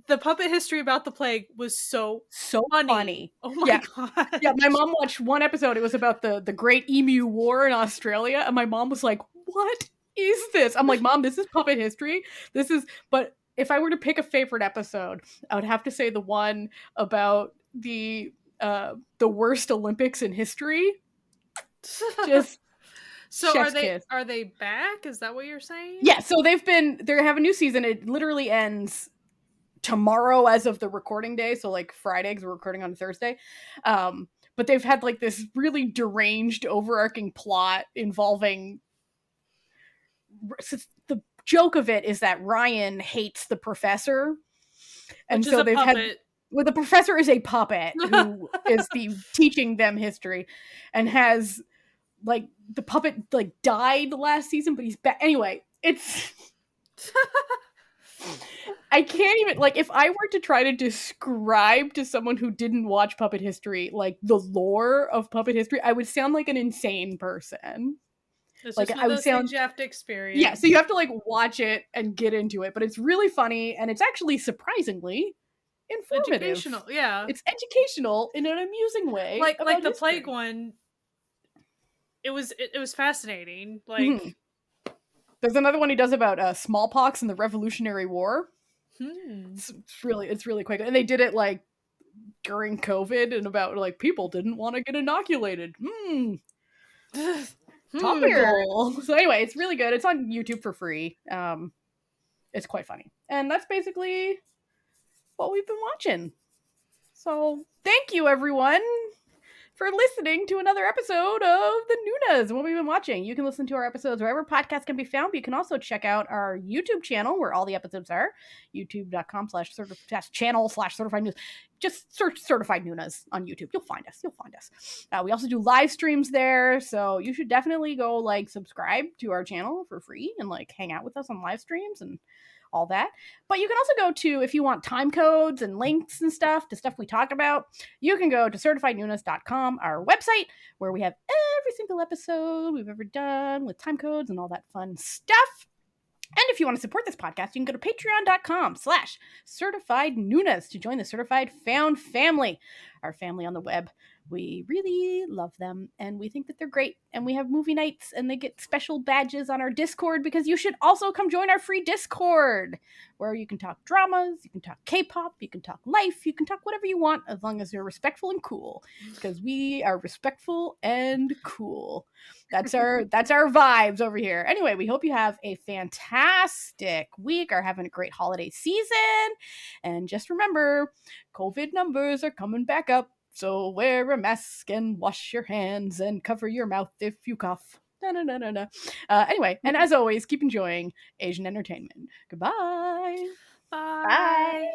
C: the puppet history about the plague was so
A: so
C: funny.
A: funny
C: Oh my
A: Yeah.
C: god!
A: yeah, my mom watched one episode. It was about the the Great Emu War in Australia, and my mom was like, "What is this?" I'm like, "Mom, this is puppet history. This is." But if I were to pick a favorite episode, I would have to say the one about the uh the worst Olympics in history. Just
C: so are they
A: kiss.
C: are they back? Is that what you're saying?
A: yeah. So they've been they have a new season. It literally ends tomorrow as of the recording day. So like Friday, because we're recording on Thursday. Um, but they've had like this really deranged, overarching plot involving. The joke of it is that Ryan hates the professor, and
C: Which
A: so they've had well, the professor is a puppet who is the teaching them history, and has like the puppet like died last season, but he's back anyway. It's I can't even like if I were to try to describe to someone who didn't watch puppet history like the lore of puppet history, I would sound like an insane person.
C: It's
A: like,
C: just
A: I would
C: things
A: sound-
C: you have to experience.
A: Yeah, so you have to like watch it and get into it, but it's really funny and it's actually surprisingly informative.
C: educational. Yeah,
A: It's educational in an amusing way.
C: like like the
A: history.
C: plague one. It was it, it was fascinating. Like
A: Mhm. There's another one he does about uh, smallpox and the Revolutionary War.
C: hmm.
A: It's, it's really it's really quick, and they did it like during COVID and about like people didn't want to get inoculated. Hmm,
C: Hmm.
A: So anyway, it's really good. It's on YouTube for free. Um, it's quite funny, and that's basically what we've been watching. So thank you everyone for listening to another episode of the Nunas what we've been watching. You can listen to our episodes wherever podcasts can be found, but you can also check out our YouTube channel where all the episodes are. YouTube.com slash channel slash certified news. Just search certified Nunas on YouTube. You'll find us. You'll find us. Uh, we also do live streams there, so you should definitely go like subscribe to our channel for free and like hang out with us on live streams and all that. But you can also go to if you want time codes and links and stuff to stuff we talk about, you can go to certifiednunas.com, our website, where we have every single episode we've ever done with time codes and all that fun stuff. And if you want to support this podcast, you can go to patreon.com slash certified Nunas to join the certified found family, our family on the web. We really love them and we think that they're great. And we have movie nights and they get special badges on our Discord because you should also come join our free Discord where you can talk dramas, you can talk K pop, you can talk life, you can talk whatever you want as long as you're respectful and cool because we are respectful and cool. That's our that's our vibes over here. Anyway, we hope you have a fantastic week, are having a great holiday season, and just remember, COVID numbers are coming back up. So wear a mask and wash your hands and cover your mouth if you cough. Da, da, da, da, da. Uh, anyway, and as always, keep enjoying Asian entertainment. Goodbye.
C: Bye.
B: Bye.